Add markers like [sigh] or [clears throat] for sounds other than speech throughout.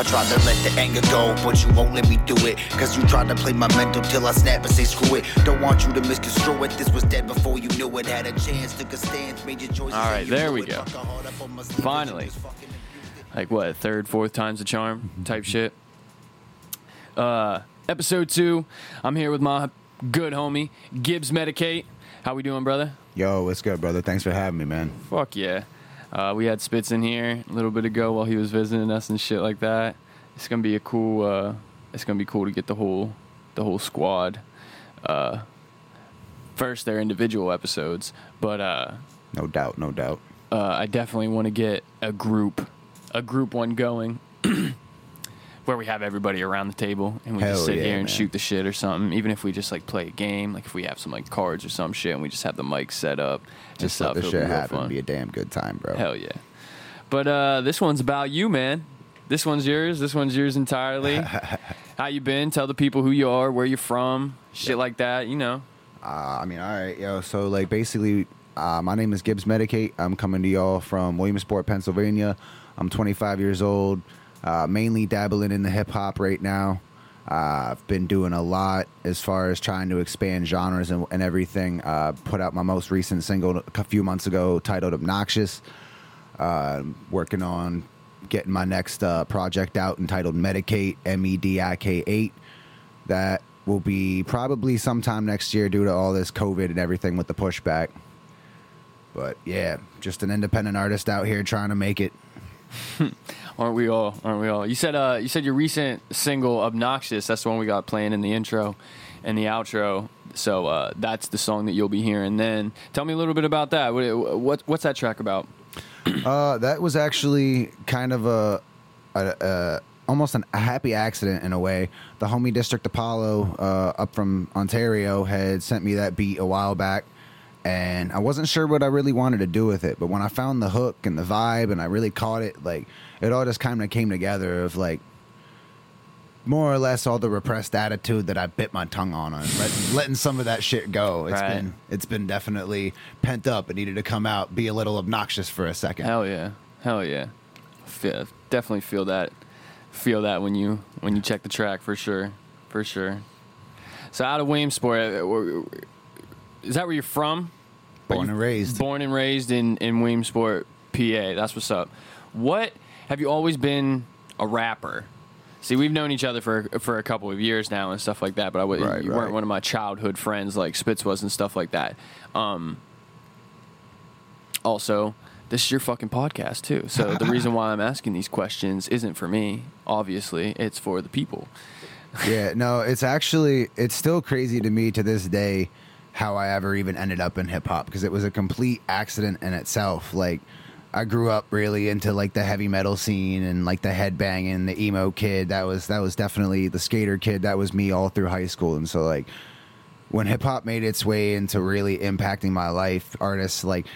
I tried to let the anger go, but you won't let me do it. Cause you tried to play my mental till I snap and say screw it. Don't want you to misconstrue it. This was dead before you knew it. Had a chance, took a stance, made your choices. All right, there we go. Fuck a heart up on my sleeve, Finally. you was fucking abused it. like what third fourth time's the charm type shit uh episode two i'm here with my good homie gibbs Medik8 how we doing brother Yo, what's good, brother? Thanks for having me, man. fuck yeah uh, we had spitz in here a little bit ago while he was visiting us and shit like that. It's gonna be a cool uh it's gonna be cool to get the whole the whole squad uh first their individual episodes. But uh No doubt, no doubt. uh, I definitely want to get a group, a group one going, [clears throat] where we have everybody around the table and we just sit yeah, here and man. shoot the shit or something. Even if we just like play a game, like if we have some like cards or some shit and we just have the mic set up, just Just let it'll shit be happen. fun. Be a damn good time, bro. Hell yeah! But uh, this one's about you, man. This one's yours. This one's yours entirely. [laughs] How you been? Tell the people who you are, where you're from, shit like that. You know. Uh, I mean, all right, yo. So, like, basically, uh, my name is Gibbs Medik8. I'm coming to y'all from Williamsport, Pennsylvania. I'm 25 years old. Uh, mainly dabbling in the hip hop right now. Uh, I've been doing a lot as far as trying to expand genres and, and everything. Uh, put out my most recent single a few months ago titled Obnoxious. Uh, working on getting my next uh, project out entitled Medik8, M E D I K 8. That will be probably sometime next year due to all this COVID and everything with the pushback. But yeah, just an independent artist out here trying to make it. [laughs] Aren't we all? Aren't we all? You said uh you said your recent single "Obnoxious." That's the one we got playing in the intro and the outro. So uh, that's the song that you'll be hearing. Then tell me a little bit about that. What, what what's that track about? [clears throat] Uh, that was actually kind of a, a, a almost an, a happy accident in a way. The homie District Apollo uh, up from Ontario had sent me that beat a while back, and I wasn't sure what I really wanted to do with it. But when I found the hook and the vibe, and I really caught it, like it all just kind of came together. Of like more or less all the repressed attitude that I bit my tongue on and let, letting some of that shit go. It's Right. been it's been definitely pent up. It needed to come out, be a little obnoxious for a second. Hell yeah, hell yeah. Feel, definitely feel that. Feel that when you when you check the track for sure, for sure. So out of Williamsport, uh, is that where you're from? Born you and raised. Born and raised in in Williamsport, PA. That's what's up. What have you always been a rapper? See, we've known each other for for a couple of years now and stuff like that. But I w- Right, you weren't one of my childhood friends like Spitz was and stuff like that. Um, also, this is your fucking podcast too. So the [laughs] reason why I'm asking these questions isn't for me. Obviously, it's for the people. yeah, no, it's actually it's still crazy to me to this day how I ever even ended up in hip hop because it was a complete accident in itself. Like I grew up really into like the heavy metal scene and like the headbanging, the emo kid. That was that was definitely the skater kid. That was me all through high school. And so like when hip hop made its way into really impacting my life, artists like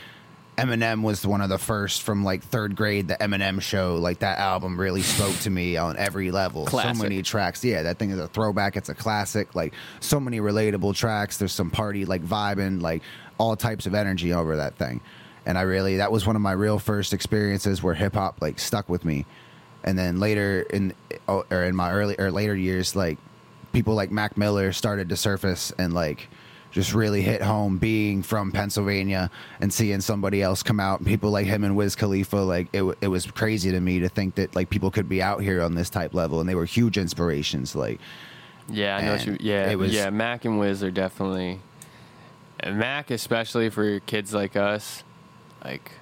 Eminem was one of the first from like third grade. The Eminem show, like that album, really spoke to me on every level. Classic. So many tracks. Yeah, that thing is a throwback. It's a classic. Like so many relatable tracks. There's some party like vibing, like all types of energy over that thing. And I really that was one of my real first experiences where hip hop like stuck with me. And then later in oh, or in my early or later years, like people like Mac Miller started to surface and like just really hit home being from Pennsylvania and seeing somebody else come out and people like him and Wiz Khalifa like it, it was crazy to me to think that like people could be out here on this type level and they were huge inspirations like Yeah, I know. What you, yeah, it was- yeah. Mac and Wiz are definitely Mac, especially for kids like us. Like,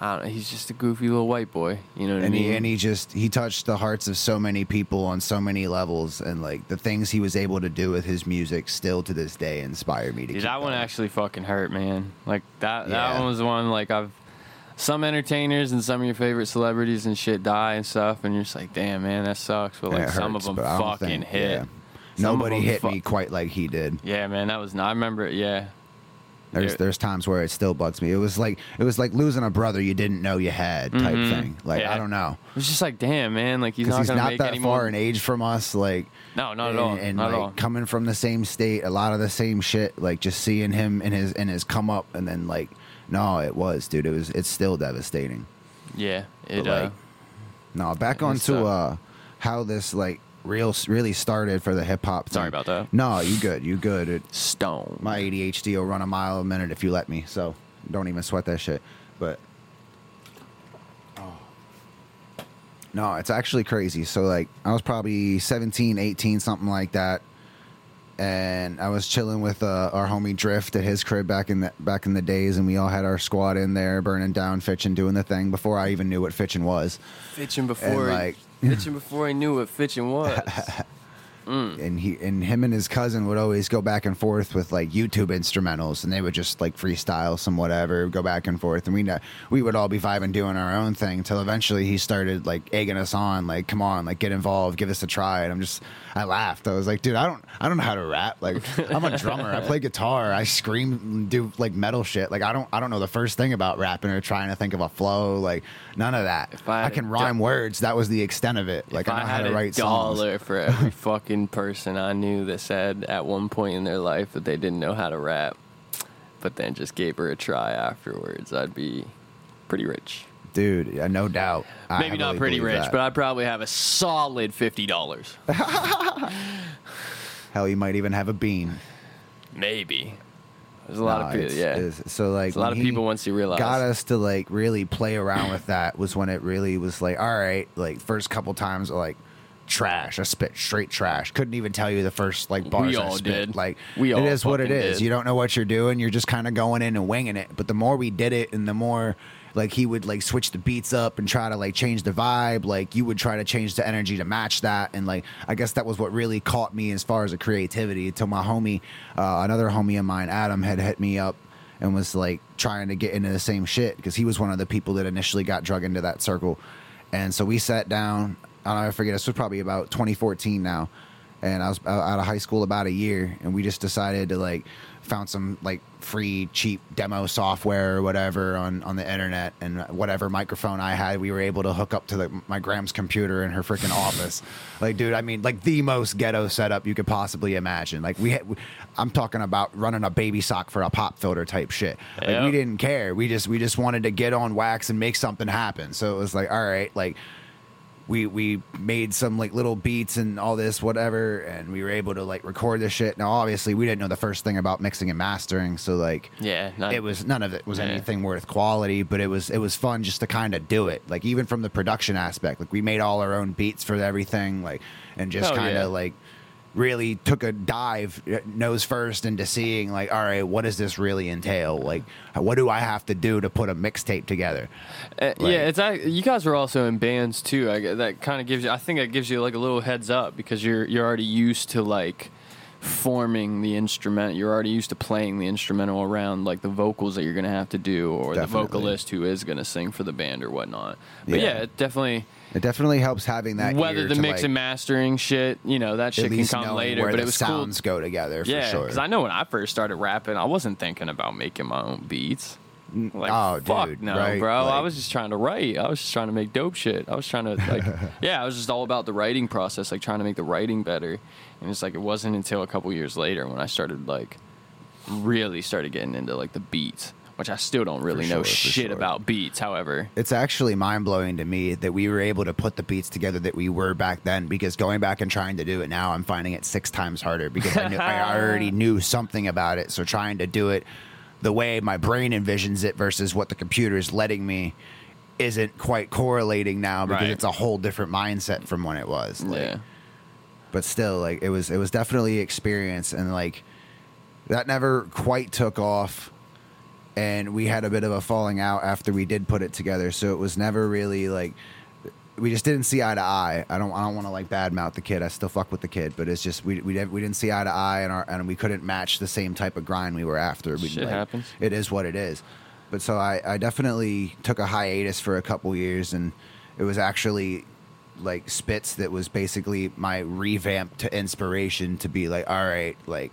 I don't know. He's just a goofy little white boy. You know what and I mean? he and he just he touched the hearts of so many people on so many levels and like the things he was able to do with his music still to this day inspire me to Dude, keep that one going. actually fucking hurt, man. Like that. That Yeah. one was one. Like I've some entertainers and some of your favorite celebrities and shit die and stuff, and you're just like, damn, man, that sucks. But like it some of them fucking think- hit. yeah. Nobody hit fu- me quite like he did Yeah, man, that was. I remember. it, Yeah, There's there's times where it still bugs me. It was like it was like losing a brother you didn't know you had type Mhm. thing. Like Yeah. I don't know it was just like, damn, man, like he's not he's not that any far in age from us. Like No, not at all. and, not like at all. coming from the same state, a lot of the same shit. Like just seeing him in his in his come up, and then like no, it was dude. It was it's still devastating. Yeah, it. But, uh, like, No, back Yeah, on to uh, how this like real really started for the hip hop. Sorry about that. No, you good. You good. It, Stone. my ADHD will run a mile a minute if you let me. So don't even sweat that shit. But no, it's actually crazy. So like I was probably 17, 18, something like that. And I was chilling with uh, our homie Drift at his crib back in the back in the days, and we all had our squad in there burning down Fitchin, doing the thing before I even knew what Fitchin was. Fitching before, like- he, fitching before he knew what fitching was. [laughs] Mm. and he and him and his cousin would always go back and forth with like YouTube instrumentals, and they would just like freestyle some whatever, go back and forth, and we we would all be vibing doing our own thing till eventually he started like egging us on, like come on, like get involved, give us a try, and I'm just I laughed, I was like, dude, I don't I don't know how to rap, like I'm a drummer, I play guitar, I scream, do like metal shit, like I don't I don't know the first thing about rapping or trying to think of a flow, like none of that. If I I, can rhyme do- words, that was the extent of it. Like I know I how to a write songs. dollar for every fucking [laughs] person I knew that said at one point in their life that they didn't know how to rap, but then just gave her a try afterwards, I'd be pretty rich. Dude, yeah, no doubt. I Maybe not heavily pretty rich, that. but I'd probably have a solid fifty dollars. [laughs] hell, you might even have a bean. Maybe. There's a lot No, of people. Yeah. it's- so like There's a lot of people once you realize. got us to like really play around with that was when it really was like, all right, like first couple times like trash. I spit straight trash. Couldn't even tell you the first like bars I all spit. did. Like We it all is what it is. did. You don't know what you're doing. You're just kind of going in and winging it. But the more we did it, and the more like he would like switch the beats up and try to like change the vibe. Like you would try to change the energy to match that. And like I guess that was what really caught me as far as the creativity. Until my homie, uh, another homie of mine, Adam, had hit me up and was like trying to get into the same shit because he was one of the people that initially got drug into that circle. And so we sat down. I'll never forget. This was probably about 2014 now, and I was uh, out of high school about a year, and we just decided to like found some like free cheap demo software or whatever on on the internet, and whatever microphone I had, we were able to hook up to the, my Gram's computer in her freaking office. Like, dude, I mean, like the most ghetto setup you could possibly imagine. Like we, had, I'm talking about running a baby sock for a pop filter type shit. Like Yep. we didn't care. We just we just wanted to get on wax and make something happen. So it was like, all right, like we we made some like little beats and all this whatever and we were able to like record this shit now obviously we didn't know the first thing about mixing and mastering so like Yeah, it was none of it was Yeah. anything worth quality but it was it was fun just to kind of do it like even from the production aspect like we made all our own beats for everything like and just kind of yeah. like really took a dive uh, nose first into seeing like all right what does this really entail like what do i have to do to put a mixtape together Uh, Like- yeah, it's you guys were also in bands too. I, that kind of gives you. I think that gives you like a little heads up because you're you're already used to like forming the instrument. You're already used to playing the instrumental around like the vocals that you're gonna have to do, or the vocalist who is gonna sing for the band or whatnot. But Yeah. yeah, it definitely. It definitely helps having that Whether the mix like, and mastering shit, you know, that shit can come later. where But the it was cool. sounds go together for Yeah, sure. because I know when I first started rapping, I wasn't thinking about making my own beats. Like, oh, fuck dude, no, right? bro. I was just trying to write. I was just trying to make dope shit. I was trying to like, [laughs] yeah, I was just all about the writing process, like trying to make the writing better. And it's like it wasn't until a couple years later when I started like really started getting into like the beats, which I still don't really know sure, for shit sure. about beats. However, it's actually mind blowing to me that we were able to put the beats together that we were back then. Because going back and trying to do it now, I'm finding it six times harder because I, knew, I [laughs] already knew something about it. So trying to do it the way my brain envisions it versus what the computer is letting me isn't quite correlating now because Right. it's a whole different mindset from when it was. Like, yeah, but still like it was it was definitely experience and like that never quite took off and we had a bit of a falling out after we did put it together so it was never really like we just didn't see eye to eye. I don't. I don't want to like badmouth the kid. I still fuck with the kid, but it's just we we didn't, we didn't see eye to eye, and our and we couldn't match the same type of grind we were after. We, Shit happens. It is what it is. But so I I definitely took a hiatus for a couple years, and it was actually like Spitz that was basically my revamp to inspiration to be like, all right, like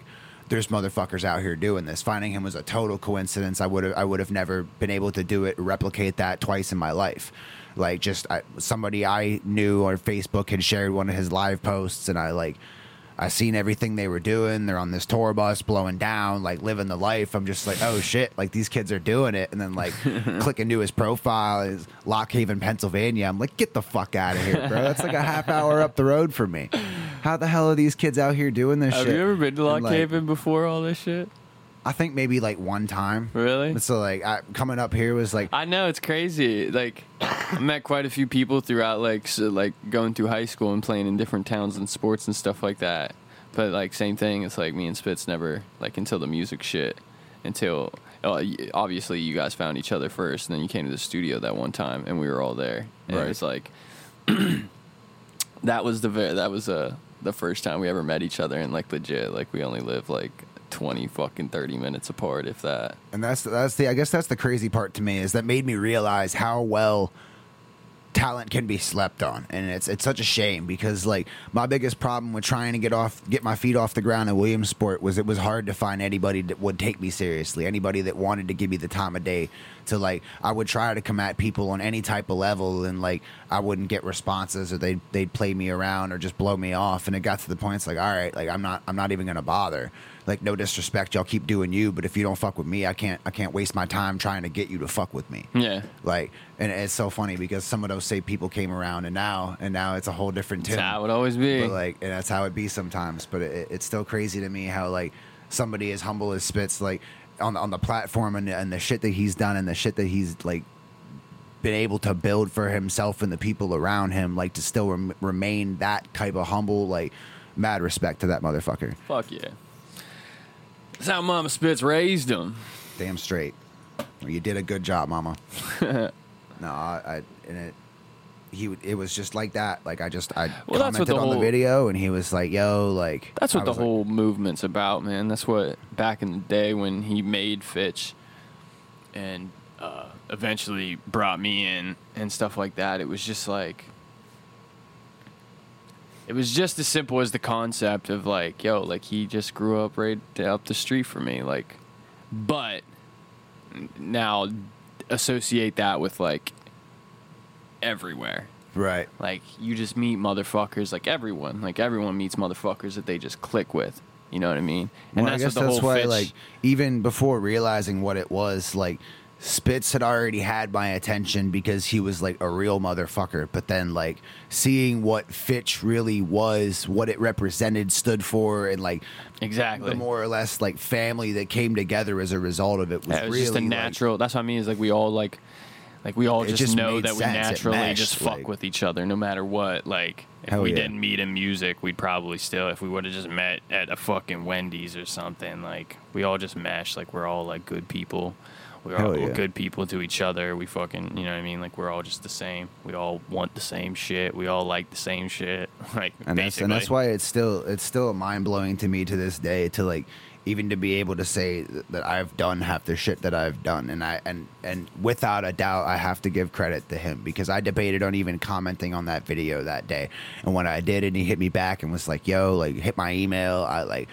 there's motherfuckers out here doing this. Finding him was a total coincidence. I would have I would have never been able to do it, replicate that twice in my life. Like just I, somebody I knew on Facebook had shared one of his live posts, and I like. I seen everything they were doing. They're on this tour bus, blowing down, like living the life. I'm just like, oh shit, like these kids are doing it. And then like [laughs] click into his profile is Lock Haven, Pennsylvania. I'm like, get the fuck out of here, bro. That's like a half hour up the road for me. How the hell are these kids out here doing this shit? Have shit? you ever been to And, Lock like, Haven before all this shit? I think maybe like one time. Really? So like I, coming up here was like I know it's crazy. Like, I met quite a few people throughout, like, so, like going through high school and playing in different towns and sports and stuff like that. But like, same thing. It's like me and Spitz never like until the music shit. Until uh, obviously you guys found each other first, and then you came to the studio that one time, and we were all there. And Right. it's like [clears throat] that was the ver- that was uh, the first time we ever met each other, and like legit, like we only lived like twenty fucking thirty minutes apart, if that. and that's that's the I guess that's the crazy part to me is that made me realize how well talent can be slept on. And it's it's such a shame because like my biggest problem with trying to get off get my feet off the ground in Williamsport was it was hard to find anybody that would take me seriously anybody that wanted to give me the time of day to like I would try to come at people on any type of level and like I wouldn't get responses or they'd they'd play me around or just blow me off. And it got to the point it's like all right like I'm not I'm not even gonna bother like no disrespect y'all keep doing you but if you don't fuck with me I can't I can't waste my time trying to get you to fuck with me Yeah. like and it's so funny because some of those same people came around and now and now it's a whole different tune That's how it would always be. but like and that's how it be sometimes but it, it's still crazy to me how like somebody as humble as spitz like on, on the platform and, and the shit that he's done and the shit that he's like been able to build for himself and the people around him like to still rem- remain that type of humble like mad respect to that motherfucker Fuck yeah. That's how Mama Spitz raised him. damn straight you did a good job mama [laughs] no I, I and it he would- it was just like that like i just i Well, that's what commented the on the video and he was like yo like That's what the was like, whole movement's about, man. That's what back in the day when he made Fitch and uh, eventually brought me in and stuff like that. It was just like it was just as simple as the concept of like, yo, like he just grew up right up the street from me, like, but now associate that with like everywhere. right Like you just meet motherfuckers, like everyone, like everyone meets motherfuckers that they just click with. You know what I mean? well, I guess what the that's whole why, like, even before realizing what it was, like, Spitz had already had my attention because he was like a real motherfucker. But then, like, seeing what Fitch really was, what it represented, stood for, and like exactly. the more or less like family that came together as a result of it was, Yeah, it was really just a like- natural. that's what I mean. Is like we all like, like we all just, just know that we sense. Naturally just fuck like- with each other, no matter what. Like if we yeah. didn't meet in music, we'd probably still, if we would have just met at a fucking Wendy's or something, like we all just mesh. Like we're all like good people. We're all yeah. good people to each other. We fucking, you know what I mean? Like we're all just the same. We all want the same shit. We all like the same shit. [laughs] Like and that's basically. and that's why it's still it's still mind blowing to me to this day to like even to be able to say that I've done half the shit that I've done and I and and without a doubt I have to give credit to him because I debated on even commenting on that video that day and when I did and he hit me back and was like yo like hit my email I like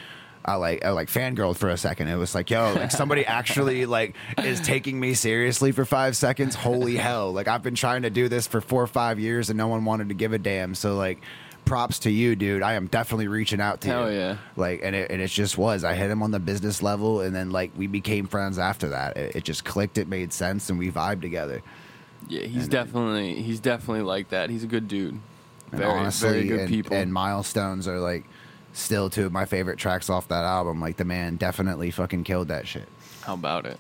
I like I like fangirled for a second. It was like, yo, like somebody actually like is taking me seriously for five seconds. Holy hell! Like I've been trying to do this for four or five years and no one wanted to give a damn. So like, props to you, dude. I am definitely reaching out to Hell you. yeah. Like, and it, and it just was. I hit him on the business level, and then like we became friends after that. It, it just clicked. It made sense, and we vibed together. yeah, he's and- definitely he's definitely like that. He's a good dude. Very honestly, very good and, people. and milestones are like still two of my favorite tracks off that album. Like the man definitely fucking killed that shit. How about it?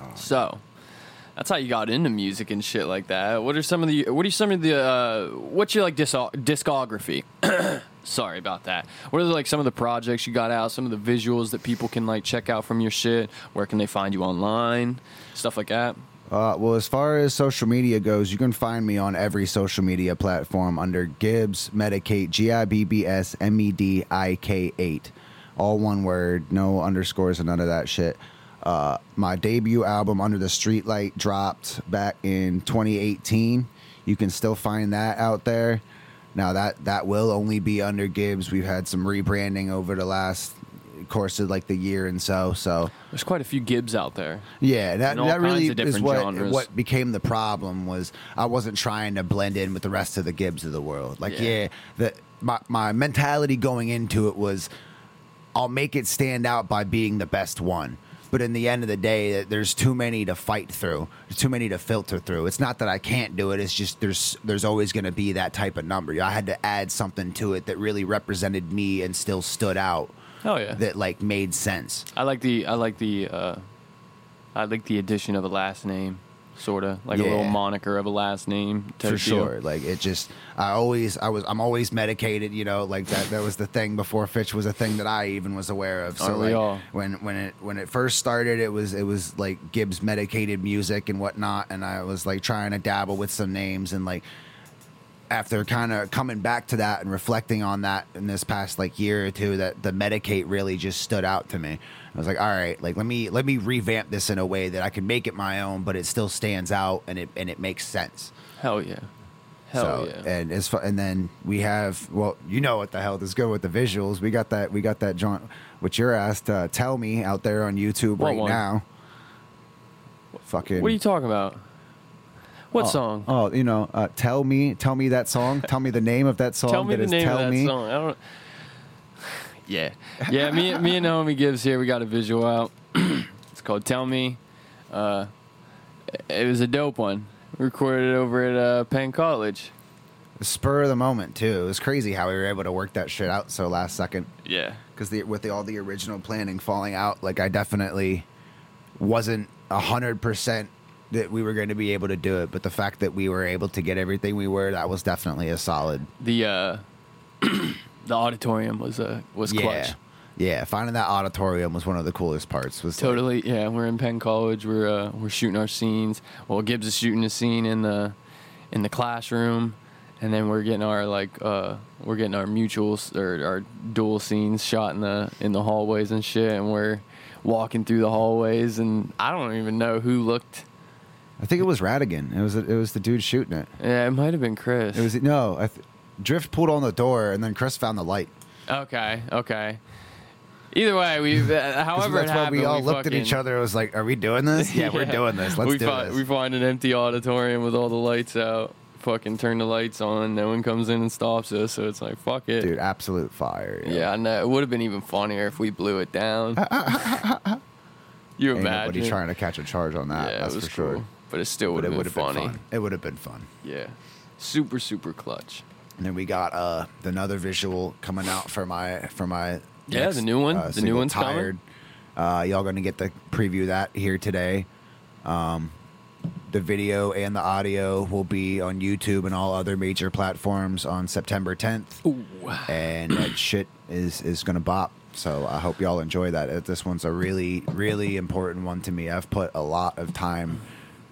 Oh. So, that's how you got into music and shit like that. What are some of the what are some of the uh, what's your like dis- discography? [coughs] Sorry about that. What are like some of the projects you got out? Some of the visuals that people can like check out from your shit. Where can they find you online? Stuff like that. Uh, well, as far as social media goes, you can find me on every social media platform under Gibbs Medik8, G I B B S M E D I K 8. All one word, no underscores and none of that shit. Uh, my debut album, Under the Streetlight, dropped back in 2018. You can still find that out there. Now that that will only be under Gibbs. We've had some rebranding over the last course of like the year and so. So There's quite a few Gibbs out there. yeah, that that really is what genres. what became the problem was I wasn't trying to blend in with the rest of the Gibbs of the world. Like Yeah. yeah, the my my mentality going into it was I'll make it stand out by being the best one. But in the end of the day, there's too many to fight through. There's too many to filter through. It's not that I can't do it. It's just there's there's always going to be that type of number. I had to add something to it that really represented me and still stood out. Oh yeah. That like made sense. I like the I like the uh, I like the addition of a last name, sorta like a little moniker of a last name. for sure. Like it just, I always, I was, I'm always medicated. You know, like that. That was the thing before Fitch was a thing that I even was aware of. So Aren't like all? when when it when it first started, it was it was like Gibbs medicated music and whatnot, and I was like trying to dabble with some names and like. After kind of coming back to that and reflecting on that in this past like year or two, that the Medicate really just stood out to me. I was like, all right, like let me let me revamp this in a way that I can make it my own, but it still stands out and it and it makes sense. Hell yeah. Hell So, yeah. And as far, and then we have well, you know what the hell is good with the visuals. We got that we got that joint what you're asked to tell me out there on YouTube What right one? now. Fucking what are you talking about? What oh, song? Oh, you know, uh, tell me, tell me that song. tell me the name of that [laughs] song. Tell me that the name tell of that me. song. I don't. [sighs] Yeah, yeah. Me, me and Naomi Gibbs here. We got a visual out. [clears throat] it's called "Tell Me." Uh, it was a dope one. Recorded over at uh, Penn College. Spur of the moment too. It was crazy how we were able to work that shit out so last second. Yeah, because the, with the, all the original planning falling out, like I definitely wasn't a hundred percent that we were going to be able to do it. But the fact that we were able to get everything we were, that was definitely a solid. the uh, [clears throat] the auditorium was uh, was Yeah, clutch. yeah. Finding that auditorium was one of the coolest parts. Was like- Totally, yeah. We're in Penn College. We're uh, we're shooting our scenes. Well, Gibbs is shooting a scene in the in the classroom, and then we're getting our like uh, we're getting our mutuals or our dual scenes shot in the in the hallways and shit. And we're walking through the hallways, and I don't even know who looked. I think it was Radigan. It was it was the dude shooting it. Yeah, it might have been Chris. It was no. I th- Drift pulled on the door, and then Chris found the light. okay. Okay. Either way, we uh, [laughs] however that's it why we all looked at each other. It was like, "Are we doing this? [laughs] Yeah, we're doing this. Let's we do find, this." We find an empty auditorium with all the lights out. Fucking turn the lights on. No one comes in and stops us. So it's like fuck it. Dude, absolute fire. yo. Yeah, I know. It would have been even funnier if we blew it down. [laughs] you Ain't imagine? nobody trying to catch a charge on that. yeah, that's for sure. But it still would have been funny. fun. It would have been fun. Yeah, super super clutch. And then we got uh another visual coming out for my for my Yeah, the new one. uh, The new one's coming. tired. Uh, y'all gonna get the preview of that here today. Um, the video and the audio will be on YouTube and all other major platforms on September 10th. Ooh. And that [clears throat] shit is is gonna bop. So I hope y'all enjoy that. Uh, This one's a really really important one to me. I've put a lot of time.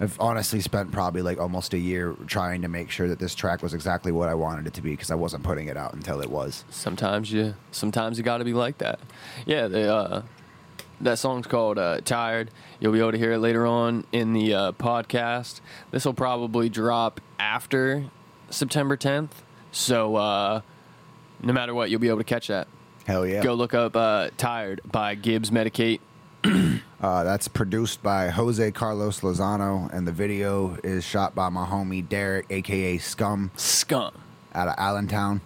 I've honestly spent probably like almost a year trying to make sure that this track was exactly what I wanted it to be because I wasn't putting it out until it was. Sometimes you sometimes you got to be like that. Yeah, the, uh, that song's called uh, "Tired." You'll be able to hear it later on in the uh, podcast. This will probably drop after September 10th, so uh, no matter what, you'll be able to catch that. Hell yeah. Go look up uh, "Tired" by Gibbs Medik8. [clears throat] Uh, that's produced by Jose Carlos Lozano, and the video is shot by my homie Derek, aka Scum, Scum. out of Allentown,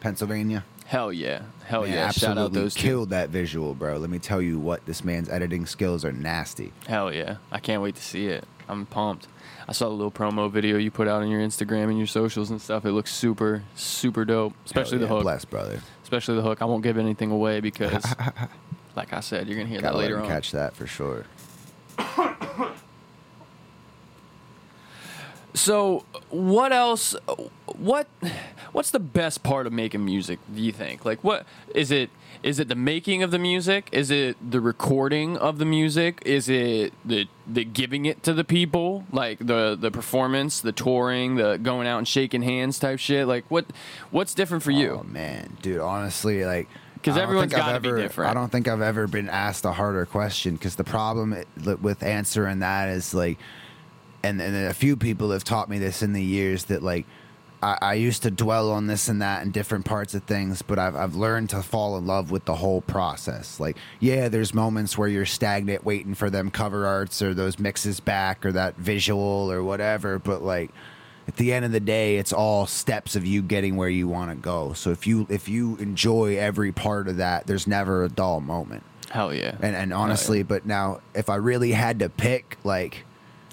Pennsylvania. Hell yeah, hell Man, yeah! Shout out absolutely those two. killed that visual, bro. Let me tell you what, this man's editing skills are nasty. Hell yeah. I can't wait to see it. I'm pumped. I saw the little promo video you put out on your Instagram and your socials and stuff. It looks super, super dope. Especially Hell the hook. bless, brother. Especially the hook. I won't give anything away because, [laughs] like I said, you're going to hear Gotta that later on. catch that for sure. So, what else? What what's the best part of making music? Do you think? Like, what is it? Is it the making of the music? Is it the recording of the music? Is it the the giving it to the people? Like the the performance, the touring, the going out and shaking hands type shit. Like, what what's different for you? Oh man, dude, honestly, like 'Cause I don't everyone's I've gotta be different. I don't think I've ever been asked a harder question because the problem with answering that is like, and and a few people have taught me this in the years that like, I, I used to dwell on this and that and different parts of things, but I've, I've learned to fall in love with the whole process. Like, yeah, there's moments where you're stagnant waiting for them cover arts or those mixes back or that visual or whatever, but like at the end of the day, it's all steps of you getting where you want to go. So if you if you enjoy every part of that, there's never a dull moment. Hell yeah. And and honestly, but now if I really had to pick, like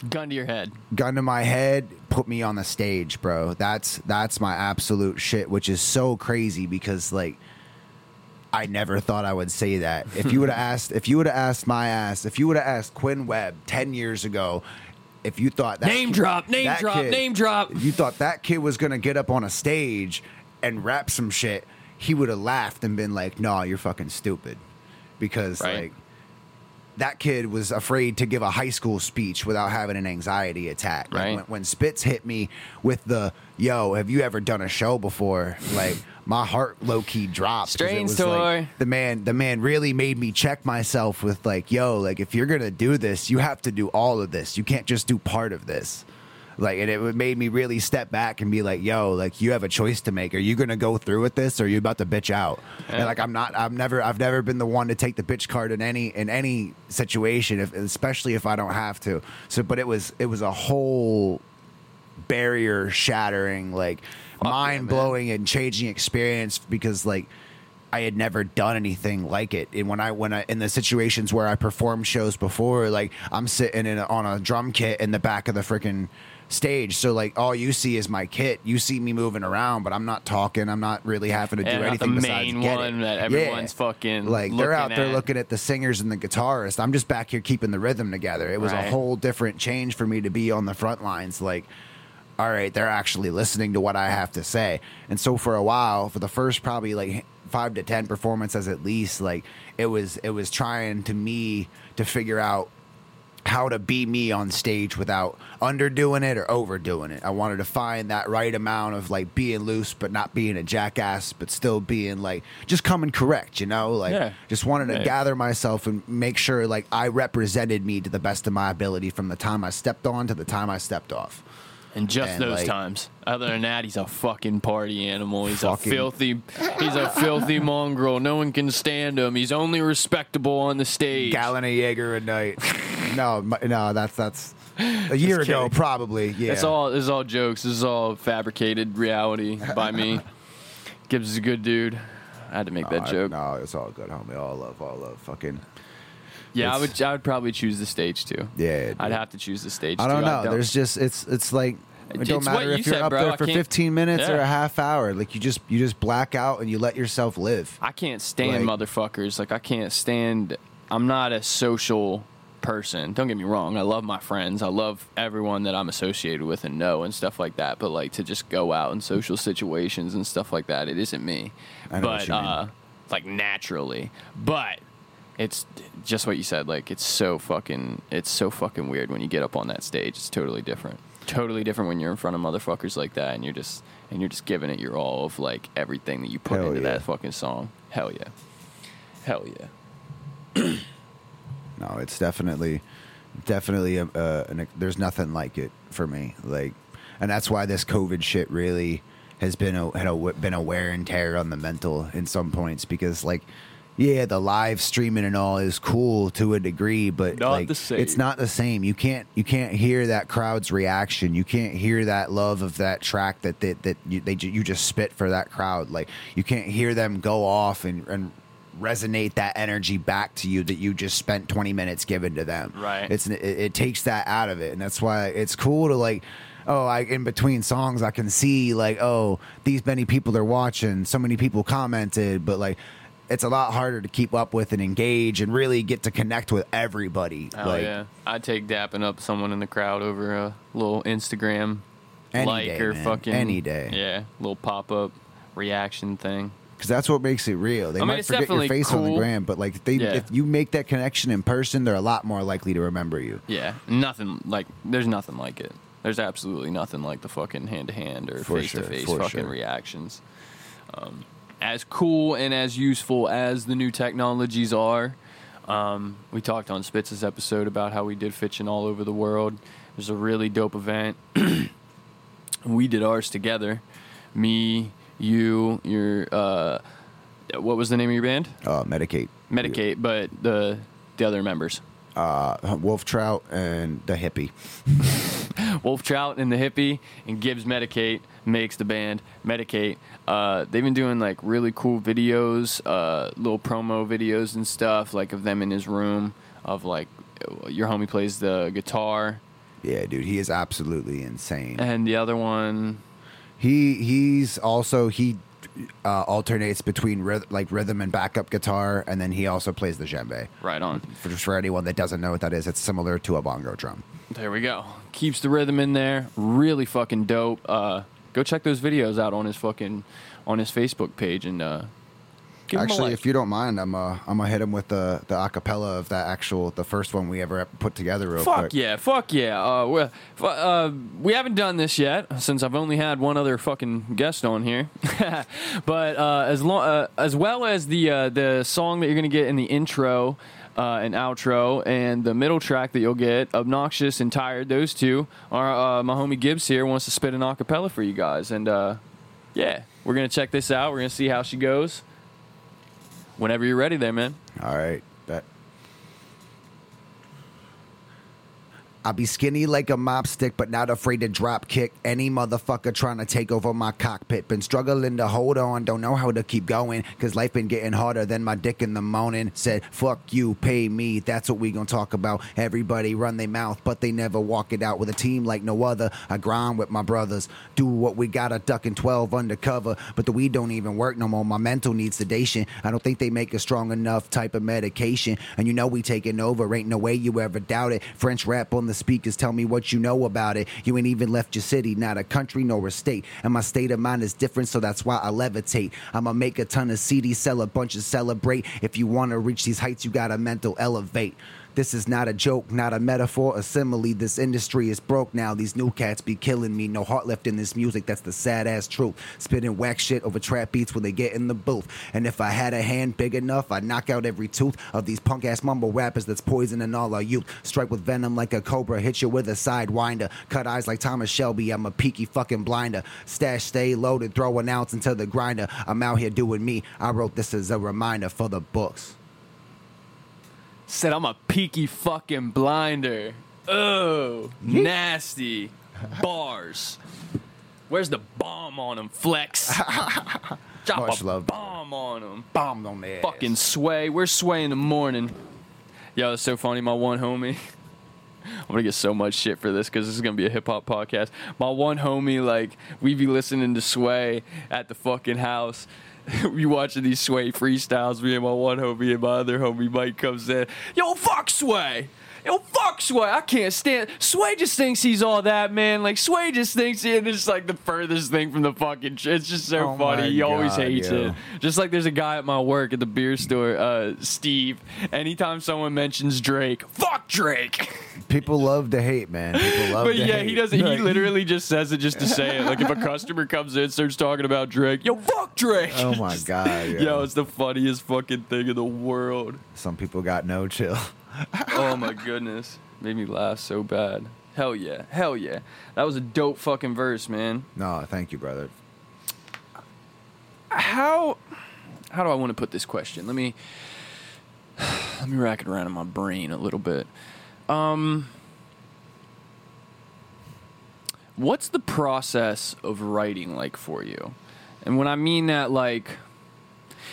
Gun to your head. gun to my head, put me on the stage, bro. That's that's my absolute shit, which is so crazy because like I never thought I would say that. If you would have [laughs] asked, if you would have asked my ass, if you would have asked Quinn Webb ten years ago, if you thought that Name kid- drop, name drop, name drop. if you thought that kid was gonna get up on a stage and rap some shit, he would have laughed and been like, "No, you're fucking stupid," because Right. like that kid was afraid to give a high school speech without having an anxiety attack. Like, Right. when, when Spitz hit me with the "Yo, have you ever done a show before?" Like my heart low key dropped. Strange was, like, the man, the man really made me check myself with like, "Yo, like if you're gonna do this, you have to do all of this. You can't just do part of this." Like, and it made me really step back and be like, "Yo, like you have a choice to make. Are you gonna go through with this, or are you about to bitch out?" Yeah. And like, I'm not. I've never. I've never been the one to take the bitch card in any in any situation, if, especially if I don't have to. So, but it was it was a whole barrier shattering, like mind blowing and changing experience because like. I had never done anything like it. And when I when I in the situations where I performed shows before, like I'm sitting in a, on a drum kit in the back of the freaking stage. So like all you see is my kit. You see me moving around, but I'm not talking. I'm not really having to do And anything the besides main get one it. that Yeah. everyone's fucking like they're out there at. looking at the singers and the guitarist. I'm just back here keeping the rhythm together. It was Right. a whole different change for me to be on the front lines. Like all right, they're actually listening to what I have to say. And so for a while, for the first probably like five to ten performances at least, like it was it was trying to me to figure out how to be me on stage without underdoing it or overdoing it. I wanted to find that right amount of like being loose but not being a jackass, but still being like just coming correct, you know? Like Yeah. just wanted to Right. gather myself and make sure like I represented me to the best of my ability from the time I stepped on to the time I stepped off. And just And, those like- times. Other than that, he's a fucking party animal. He's Fucking- a filthy. He's a filthy [laughs] mongrel. No one can stand him. He's only respectable on the stage. Gallon of Jaeger a night. [laughs] no, no, that's that's a year Just ago kidding. probably. Yeah. It's all. Is all jokes. This is all fabricated reality by me. [laughs] Gibbs is a good dude. I had to make that I- joke. No, it's all good, homie. All love, all love. Fucking Yeah, I would. I would probably choose the stage too. yeah. I'd have to choose the stage. I don't too. know. There's just it's it's like it don't matter if you're said, up bro. there for 15 minutes or a half hour. Like you just you just black out and you let yourself live. I can't stand Like- motherfuckers. Like I can't stand. I'm not a social person. Don't get me wrong. I love my friends. I love everyone that I'm associated with and know and stuff like that. But like to just go out in social situations and stuff like that, it isn't me. I but you uh, like naturally, but. It's just what you said. Like it's so fucking. It's so fucking weird when you get up on that stage. It's totally different. Totally different when you're in front of motherfuckers like that, and you're just and you're just giving it your all of like everything that you put Hell into yeah. that fucking song. Hell yeah. Hell yeah. [clears throat] No, it's definitely, definitely. A, uh, an, there's nothing like it for me. Like, and that's why this COVID shit really has been a, had a, been a wear and tear on the mental in some points because like. Yeah, the live streaming and all is cool to a degree, but Not like the same. it's not the same. You can't you can't hear that crowd's reaction. You can't hear that love of that track that that, that you, they you just spit for that crowd. Like you can't hear them go off and, and resonate that energy back to you that you just spent 20 minutes giving to them. Right. It's it, it takes that out of it, and that's why it's cool to like. Oh, I in between songs I can see like, oh, these many people are watching, so many people commented, but like it's a lot harder to keep up with and engage and really get to connect with everybody. Hell like yeah. I'd take dapping up someone in the crowd over a little Instagram Any like day, or man. fucking Any day. Yeah, little pop up reaction thing. because that's what makes it real. They I mean, might forget your face on the cool. gram, but like if they Yeah. if you make that connection in person, they're a lot more likely to remember you. Yeah, nothing like there's nothing like it. There's absolutely nothing like the fucking hand to hand or face to face fucking sure. reactions. Um, as cool and as useful as the new technologies are, um, we talked on Spitz's episode about how we did fitching all over the world. It was a really dope event. [clears throat] we did ours together. Me, you, your uh, what was the name of your band? Uh, Medicate. Medicate, but the the other members. Uh, Wolf Trout and the hippie. [laughs] Wolf Trout and the Hippie and Gibbs Medik8 makes the band Medicate. Uh, they've been doing like really cool videos, uh, little promo videos and stuff, like of them in his room, of like your homie plays the guitar, Yeah, dude, he is absolutely insane. and the other one, He he's also he uh, alternates between ryth- like rhythm and backup guitar, and then he also plays the djembe. right on. For just for anyone that doesn't know what that is, it's similar to a bongo drum. There we go. Keeps the rhythm in there. Really fucking dope. Uh, go check those videos out on his fucking on his Facebook page and uh, give Actually, like. if you don't mind, I'm uh, I'm gonna hit him with the the acapella of that actual the first one we ever put together. Real Fuck quick. yeah, fuck yeah. Uh, we, uh, we haven't done this yet since I've only had one other fucking guest on here. [laughs] but uh, as long uh, as well as the uh, the song that you're gonna get in the intro uh, and outro, and the middle track that you'll get, obnoxious and tired. Those two are uh, my homie Gibbs here wants to spit an acapella for you guys, and uh, yeah, we're gonna check this out. We're gonna see how she goes. Whenever you're ready, there, man. All right, bet. I be skinny like a mop stick, but not afraid to drop kick any motherfucker trying to take over my cockpit. Been struggling to hold on, don't know how to keep going, cause life been getting harder than my dick in the morning. Said, fuck you, pay me, that's what we gonna talk about. Everybody run their mouth, but they never walk it out with a team like no other. I grind with my brothers, do what we gotta duck in 12 undercover, but the weed don't even work no more. My mental needs sedation. I don't think they make a strong enough type of medication. And you know we taking over, ain't no way you ever doubt it. French rap on the speakers, tell me what you know about it. You ain't even left your city, not a country nor a state. And my state of mind is different, so that's why I levitate. I'ma make a ton of CDs, sell a bunch of celebrate. If you wanna reach these heights, you gotta mental elevate. This is not a joke, not a metaphor, a simile. This industry is broke now. These new cats be killing me. No heart left in this music. That's the sad ass truth. Spitting whack shit over trap beats when they get in the booth. And if I had a hand big enough, I'd knock out every tooth of these punk ass mumble rappers that's poisoning all our youth. Strike with venom like a cobra, hit you with a sidewinder. Cut eyes like Thomas Shelby. I'm a peaky fucking blinder. Stash stay loaded, throw an ounce into the grinder. I'm out here doing me. I wrote this as a reminder for the books. Said I'm a peaky fucking blinder. Oh, nasty. Bars. Where's the bomb on him, Flex? [laughs] Drop Much a love, bomb on him. Bombed on there. Fucking sway. Where's sway in the morning? Yo, it's so funny. My one homie. [laughs] I'm gonna get so much shit for this because this is gonna be a hip hop podcast. My one homie, like, we be listening to Sway at the fucking house. [laughs] we watching these Sway freestyles. Me and my one homie and my other homie Mike comes in. Yo, fuck Sway. Yo, fuck Sway. I can't stand. Sway just thinks he's all that, man. Like Sway just thinks it is like the furthest thing from the fucking. Ch- it's just so Oh funny. He always hates yo. it. Just like there's a guy at my work at the beer store, uh, Steve. Anytime someone mentions Drake, fuck Drake. [laughs] People love to hate, man. People love But yeah, hate. he doesn't. He literally just says it just to say it. Like if a [laughs] customer comes in, starts talking about Drake, yo, fuck Drake. Oh my [laughs] god, yo. Yo, it's the funniest fucking thing in the world. Some people got no chill. [laughs] Oh my goodness, made me laugh so bad. Hell yeah, hell yeah. That was a dope fucking verse, man. No, thank you, brother. how how do I want to put this question? Let me [sighs] let me rack it around in my brain a little bit. Um what's the process of writing like for you? And when I mean that like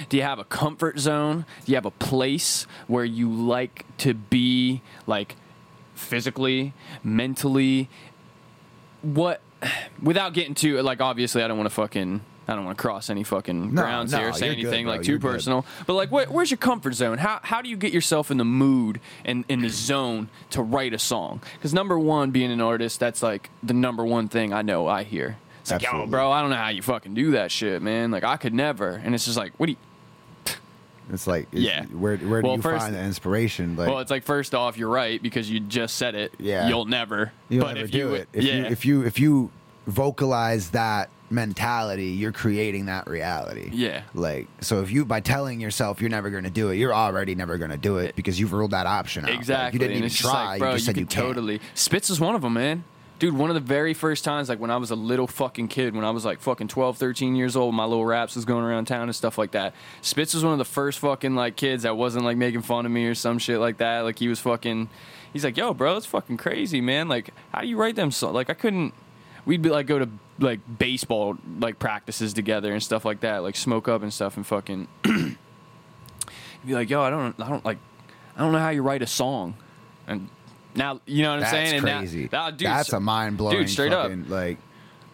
do you have a comfort zone? Do you have a place where you like to be like physically, mentally, what without getting too like obviously I don't want to fucking I don't want to cross any fucking No, grounds no, here, say you're good, anything like too you're good. personal. But like, what, where's your comfort zone? How how do you get yourself in the mood and in the zone to write a song? Because number one, being an artist, that's like the number one thing I know I hear. It's like, yo, bro, I don't know how you fucking do that shit, man. Like, I could never. And it's just like, what do you? [laughs] It's like, Yeah. Where where do Well, you first- find the inspiration? Like, well, it's like first off, you're right because you just said it. Yeah. You'll never. you'll but never if do you, it. If yeah. you if you if you vocalize that mentality, you're creating that reality. Yeah. Like, so if you by telling yourself you're never going to do it, you're already never going to do it because you've ruled that option out. Like, Exactly. you didn't and even try. like, bro, you just said you totally. Spitz is one of them, man. Dude, one of the very first times, like when I was a little fucking kid, when I was like fucking 12, 13 years old, my little raps was going around town and stuff like that. Spitz was one of the first fucking like kids that wasn't like making fun of me or some shit like that. Like he was fucking, he's like, yo, bro, that's fucking crazy, man. Like, how do you write them? So like, I couldn't. We'd be like go to like baseball like practices together and stuff like that, like smoke up and stuff and fucking. [clears throat] be like, yo, I don't, I don't like, I don't know how you write a song, and now you know what I'm That's saying. And now- crazy. now, dude, That's a mind blowing. dude, straight up. Like,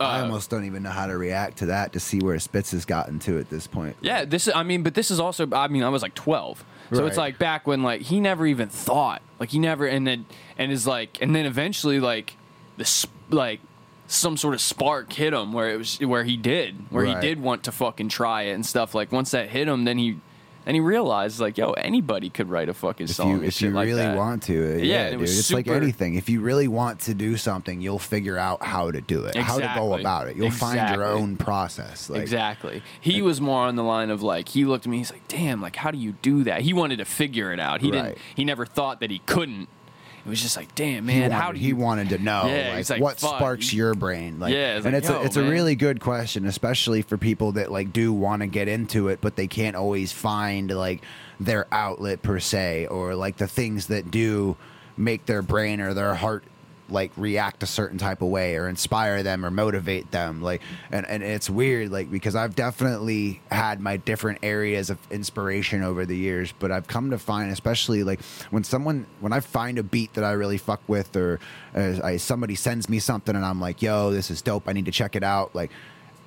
I Uh, almost don't even know how to react to that to see where Spitz has gotten to at this point. Yeah, this is. I mean, but this is also. I mean, I was like twelve, so it's like back when like he never even thought, like he never, and then and is like, and then eventually like this like some sort of spark hit him where it was where he did where he did want to fucking try it and stuff. Like once that hit him, then he and he realized like, yo, anybody could write a fucking if song. you if you like really want to, Yeah, yeah, it dude. It's like super- anything. If you really want to do something, you'll figure out how to do it, how to go about it. You'll find your own process. Like, exactly. He was more on the line of like he looked at me. He's like, "Damn, like how do you do that?" He wanted to figure it out. He didn't. He never thought that he couldn't. It was just like, "Damn, man, wanted, how do he wanted to know Yeah, like, like, what fuck, sparks your brain like Yeah, it's and like, it's a, it's a really good question especially for people that like do want to get into it but they can't always find like their outlet per se or like the things that do make their brain or their heart like react a certain type of way or inspire them or motivate them like and, and it's weird like because i've definitely had my different areas of inspiration over the years but i've come to find especially like when someone when i find a beat that i really fuck with or uh, I, somebody sends me something and i'm like yo this is dope. I need to check it out like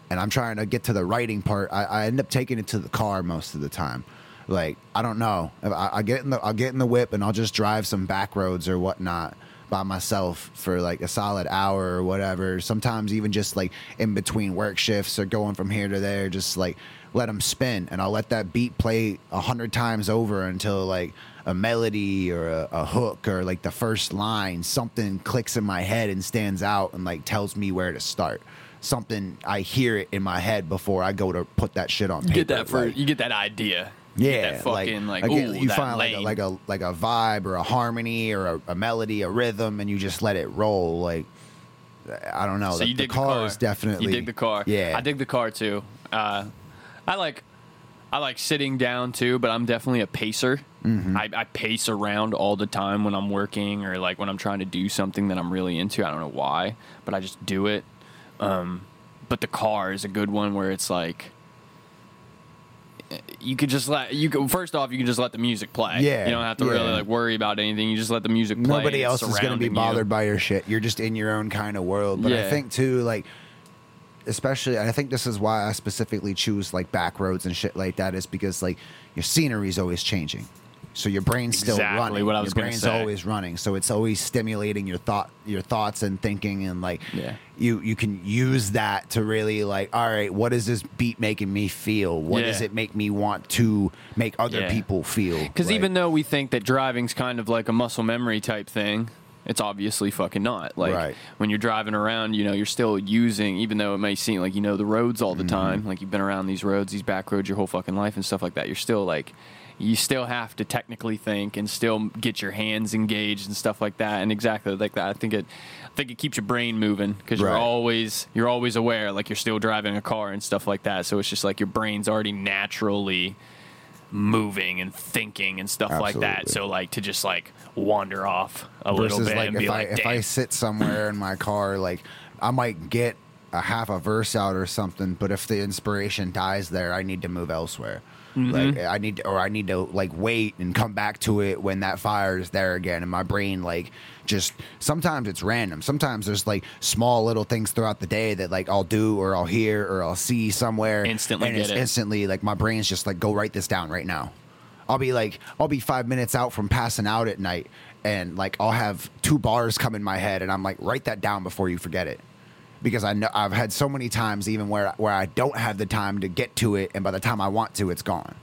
and i'm trying to get to the writing part i, I end up taking it to the car most of the time. Like i don't know. I, I get in the i'll get in the whip and i'll just drive some back roads or whatnot by myself for like a solid hour or whatever. Sometimes even just like in between work shifts or going from here to there just like let them spin. And i'll let that beat play a hundred times over until like a melody or a, a hook or like the first line something clicks in my head and stands out and like tells me where to start. Something i hear it in my head before i go to put that shit on You paper get that for like- you get that idea. Yeah, that fucking like, get- ooh, you find like a, like a like a vibe or a harmony or a, a melody, a rhythm, and you just let it roll. Like I don't know. So the, you the dig car, the car is definitely You dig the car. Yeah, I dig the car too. Uh, I like I like sitting down too, but I'm definitely a pacer. Mm-hmm. I, I pace around all the time when I'm working or like when I'm trying to do something that I'm really into. I don't know why, but I just do it. Um, but the car is a good one where it's like you could just let you could first off you can just let the music play. Yeah, you don't have to really like worry about anything. You just let the music play. Nobody else is going to be surrounding you. bothered by your shit. You're just in your own kind of world. But I think too, like, especially, I think this is why I specifically choose like back roads and shit like that, is because like your scenery is always changing. So your brain's still Exactly running. what I was your brain's say. always running. So it's always stimulating your thought, your thoughts and thinking, and like Yeah. you you can use that to really like, all right, what is this beat making me feel? What Yeah. does it make me want to make other Yeah. people feel? Because Like, even though we think that driving's kind of like a muscle memory type thing, it's obviously fucking not. Like Right. when you're driving around, you know, you're still using, even though it may seem like you know the roads all the Mm-hmm. time, like you've been around these roads, these back roads your whole fucking life and stuff like that. You're still like, you still have to technically think and still get your hands engaged and stuff like that. And exactly like that, I think it, I think it keeps your brain moving because you're always you're always aware, like you're still driving a car and stuff like that. So it's just like your brain's already naturally moving and thinking and stuff like that. So like to just like wander off a little bit like and if be I like, if I sit somewhere in my car, like I might get a half a verse out or something, but if the inspiration dies there, I need to move elsewhere. Mm-hmm. Like I need to, or I need to like wait and come back to it when that fire is there again, and my brain like just sometimes it's random. Sometimes there's like small little things throughout the day that like I'll do or I'll hear or I'll see somewhere Instantly and get it's it. instantly like my brain's just like go write this down right now. I'll be like, I'll be five minutes out from passing out at night, and like I'll have two bars come in my head, and I'm like, write that down before you forget it, because I know I've had so many times even where where I don't have the time to get to it, and by the time I want to, it's gone.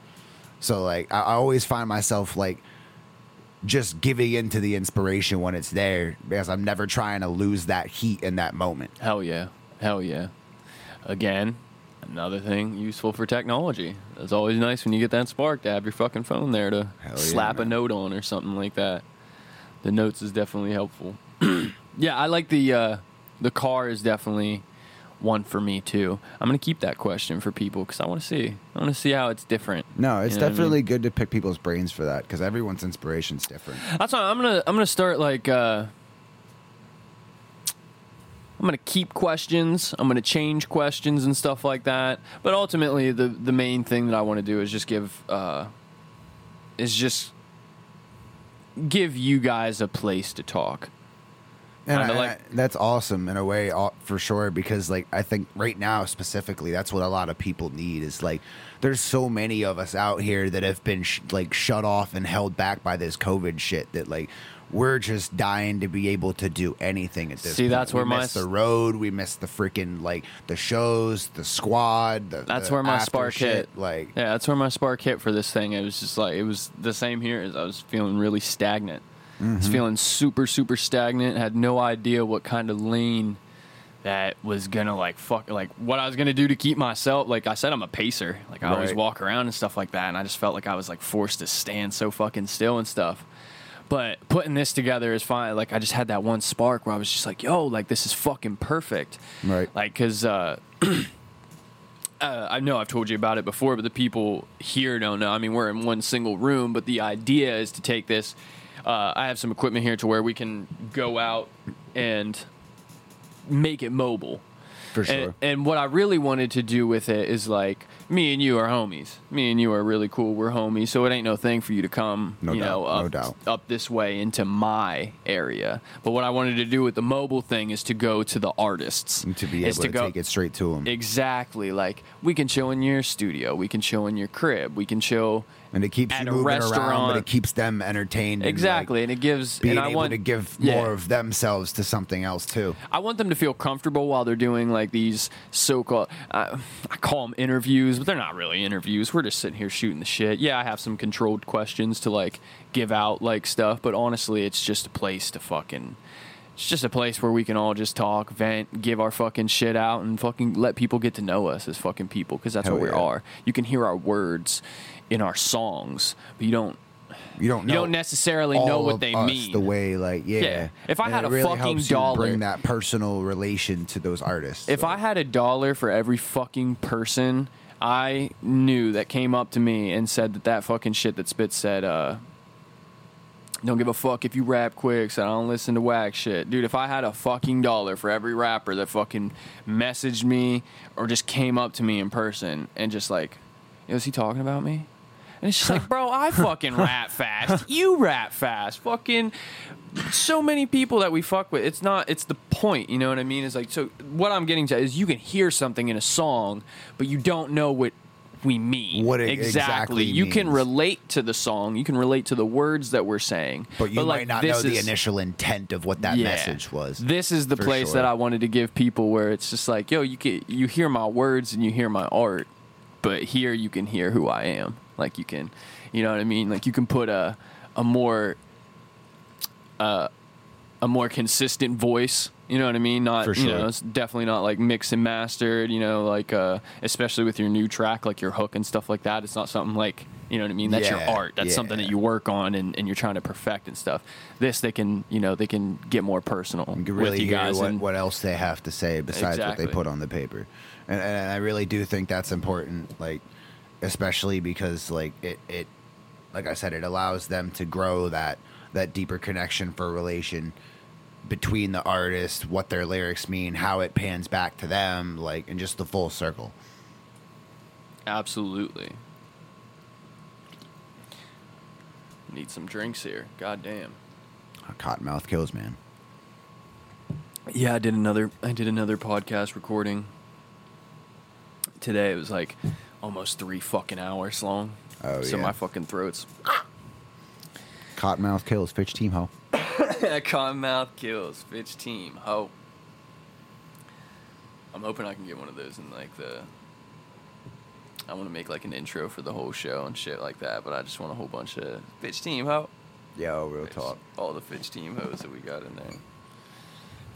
So like I, I always find myself like just giving into the inspiration when it's there, because I'm never trying to lose that heat in that moment. Hell yeah. Hell yeah. Again, another thing useful for technology. It's always nice when you get that spark to have your fucking phone there to yeah, slap a note on or something like that. The notes is definitely helpful. [clears throat] yeah, I like the uh the car is definitely one for me too. I'm gonna keep that question for people because I want to see. I want to see how it's different. No, it's You know what I mean? definitely good to pick people's brains for that because everyone's inspiration's different. That's why I'm gonna I'm gonna start like uh I'm gonna keep questions. I'm gonna change questions and stuff like that. But ultimately, the the main thing that I want to do is just give uh is just give you guys a place to talk. And, I- like- I- that's awesome in a way for sure because like I think right now specifically that's what a lot of people need is like there's so many of us out here that have been sh- like shut off and held back by this covid shit that like we're just dying to be able to do anything at this point. See, point. that's we where my miss the road we miss the freaking like the shows the squad the, That's the where my spark shit, hit. like Yeah, that's where my spark hit for this thing. It was just like it was the same here as I was feeling really stagnant. I was feeling super super stagnant. Had no idea what kind of lane that was gonna like fuck like what I was gonna do to keep myself. Like I said, I'm a pacer. Like I always walk around and stuff like that, and I just felt like I was like forced to stand so fucking still and stuff. But putting this together is fine. Like I just had that one spark where I was just like, "Yo, like this is fucking perfect." Right. Like, cause uh, [clears throat] uh, I know I've told you about it before, but the people here don't know. I mean, we're in one single room, but the idea is to take this. Uh, I have some equipment here to where we can go out and make it mobile. for sure And, and what I really wanted to do with it is like me and you are homies. Me and you are really cool. We're homies, so it ain't no thing for you to come, No you doubt, know, no up, doubt. up this way into my area. But what I wanted to do with the mobile thing is to go to the artists, and to be able to, go, take it straight to them Exactly. Like we can chill in your studio, we can chill in your crib, we can chill and it keeps you a moving around but it keeps them entertained and, like, exactly, and it gives being and I able want to give yeah. more of themselves to something else too. I want them to feel comfortable while they're doing like these so-called uh, I call them interviews, but they're not really interviews. We're just sitting here shooting the shit. Yeah, I have some controlled questions to like give out like stuff, but honestly, it's just a place to fucking it's just a place where we can all just talk, vent, give our fucking shit out and fucking let people get to know us as fucking people because that's Hell what we yeah. are. You can hear our words in our songs, but you don't You don't know you don't necessarily know what they mean. The way like yeah. Yeah. If I And had a really fucking dollar- bring that personal relation to those artists. If I had a dollar for every fucking person I knew that came up to me and said that that fucking shit that Spitz said, uh, don't give a fuck if you rap quick, so I don't listen to whack shit. Dude, if I had a fucking dollar for every rapper that fucking messaged me or just came up to me in person and just like, yo, is he talking about me? And it's just like, bro, I [laughs] fucking rap fast. You rap fast. Fucking so many people that we fuck with. It's not. It's the point. You know what I mean? Is like so. What I'm getting to is you can hear something in a song, but you don't know what we mean. What it exactly You can relate to the song. You can relate to the words that we're saying. but you like, might not know the is- initial intent of what that yeah. message was. This is the place sure. that I wanted to give people where it's just like, yo, you can you hear my words and you hear my art, but here you can hear who I am. Like you can, you know what I mean? Like you can put a a more uh, a more consistent voice. You know what I mean? Not For you know, sure. it's definitely not like mixed and mastered. You know, like uh, especially with your new track, like your hook and stuff like that. It's not something like you know what I mean. That's your art. That's something that you work on and, and you're trying to perfect and stuff. This they can you know they can get more personal You really you hear guys. what, and, what else they have to say besides what they put on the paper, and, and I really do think that's important. Like, especially because like it, it, like I said, it allows them to grow that that deeper connection for relation between the artist, what their lyrics mean, how it pans back to them, like, and just the full circle. Absolutely. Need some drinks here. God damn. Cotton mouth kills, man. Yeah, I did another I did another podcast recording today. It was like almost three fucking hours long. Oh, so yeah. my fucking throat's Cottonmouth kills. Fitch team ho. [laughs] Cottonmouth kills. Fitch team. Ho. I'm hoping I can get one of those in like the I want to make like an intro for the whole show and shit like that, but I just want a whole bunch of Fitch team ho. Yo, real Fitch- talk. All the Fitch team hoes that we got in there.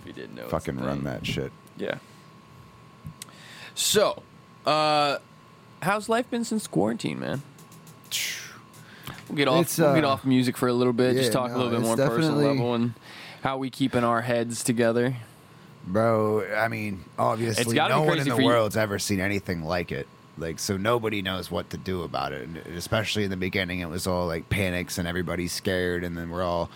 If you didn't know. it's a Fucking run thing. that shit. Yeah. So, uh, how's life been since quarantine, man? We'll get off. It's, we'll get uh, off music for a little bit. yeah, just talk a little bit more personal level and how we keeping our heads together. bro. I mean, obviously, no one in the for you- world's ever seen anything like it. Like, so nobody knows what to do about it. And especially in the beginning, it was all like panics and everybody's scared, and then we're all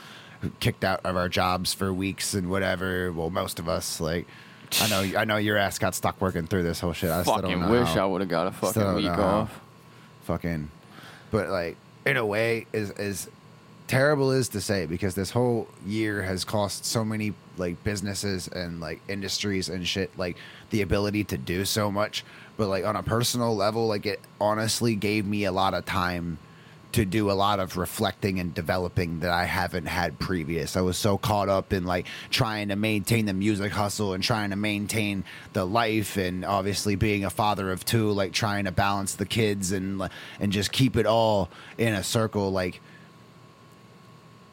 kicked out of our jobs for weeks and whatever. Well, most of us, like, I know, I know your ass got stuck working through this whole shit. I still don't Fucking wish how. I would have got a fucking week how. off. fucking but like in a way is is terrible is to say because this whole year has cost so many like businesses and like industries and shit like the ability to do so much but like on a personal level like it honestly gave me a lot of time to do a lot of reflecting and developing that I haven't had previous. I was so caught up in like trying to maintain the music hustle and trying to maintain the life and obviously being a father of two, like trying to balance the kids and and just keep it all in a circle. Like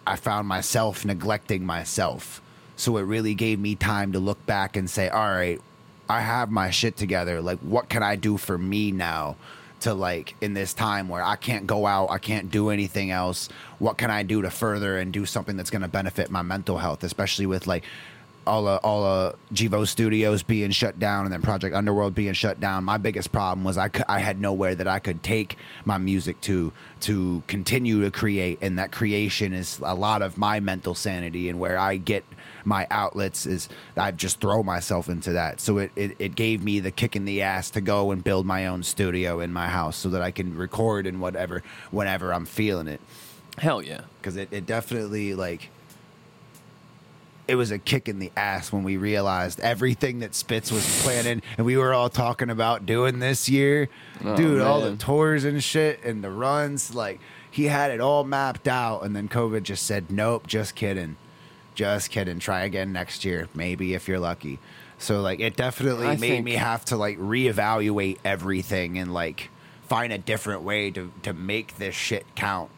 I found myself neglecting myself. So it really gave me time to look back and say, all right, I have my shit together. Like, what can I do for me now to, like, in this time where I can't go out, I can't do anything else? What can I do to further and do something that's going to benefit my mental health, especially with, like, all uh, all uh, Givo Studios being shut down and then Project Underworld being shut down. My biggest problem was I, I had nowhere that I could take my music to to continue to create, and that creation is a lot of my mental sanity and where I get my outlets is I just throw myself into that. So it, it, it gave me the kick in the ass to go and build my own studio in my house so that I can record and whatever whenever I'm feeling it Hell yeah. because it, it definitely like it was a kick in the ass when we realized everything that Spitz was planning and we were all talking about doing this year. Oh, Dude, all the tours and shit and the runs, like he had it all mapped out and then COVID just said, Nope, just kidding. Just kidding. Try again next year, maybe if you're lucky. So like it definitely I made think- me have to like reevaluate everything and like find a different way to to make this shit count.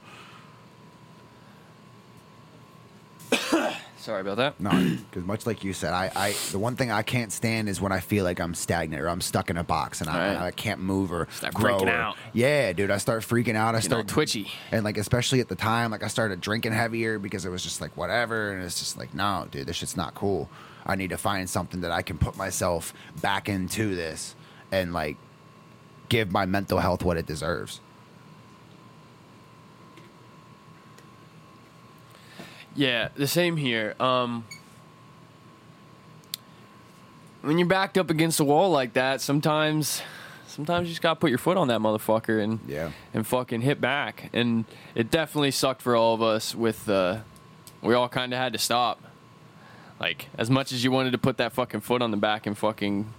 Sorry about that. No, because much like you said, I, I the one thing I can't stand is when I feel like I'm stagnant or I'm stuck in a box and I, Right. I can't move or Start grow. freaking or- out. Yeah, dude, I start freaking out. I start twitchy. and like especially at the time, like I started drinking heavier because it was just like whatever, and it's just like no, dude, this shit's not cool. I need to find something that I can put myself back into this and like give my mental health what it deserves. Yeah, the same here. Um, when you're backed up against a wall like that, sometimes, sometimes you just gotta put your foot on that motherfucker and Yeah. and fucking hit back. And it definitely sucked for all of us. With uh, we all kind of had to stop. Like as much as you wanted to put that fucking foot on the back and fucking.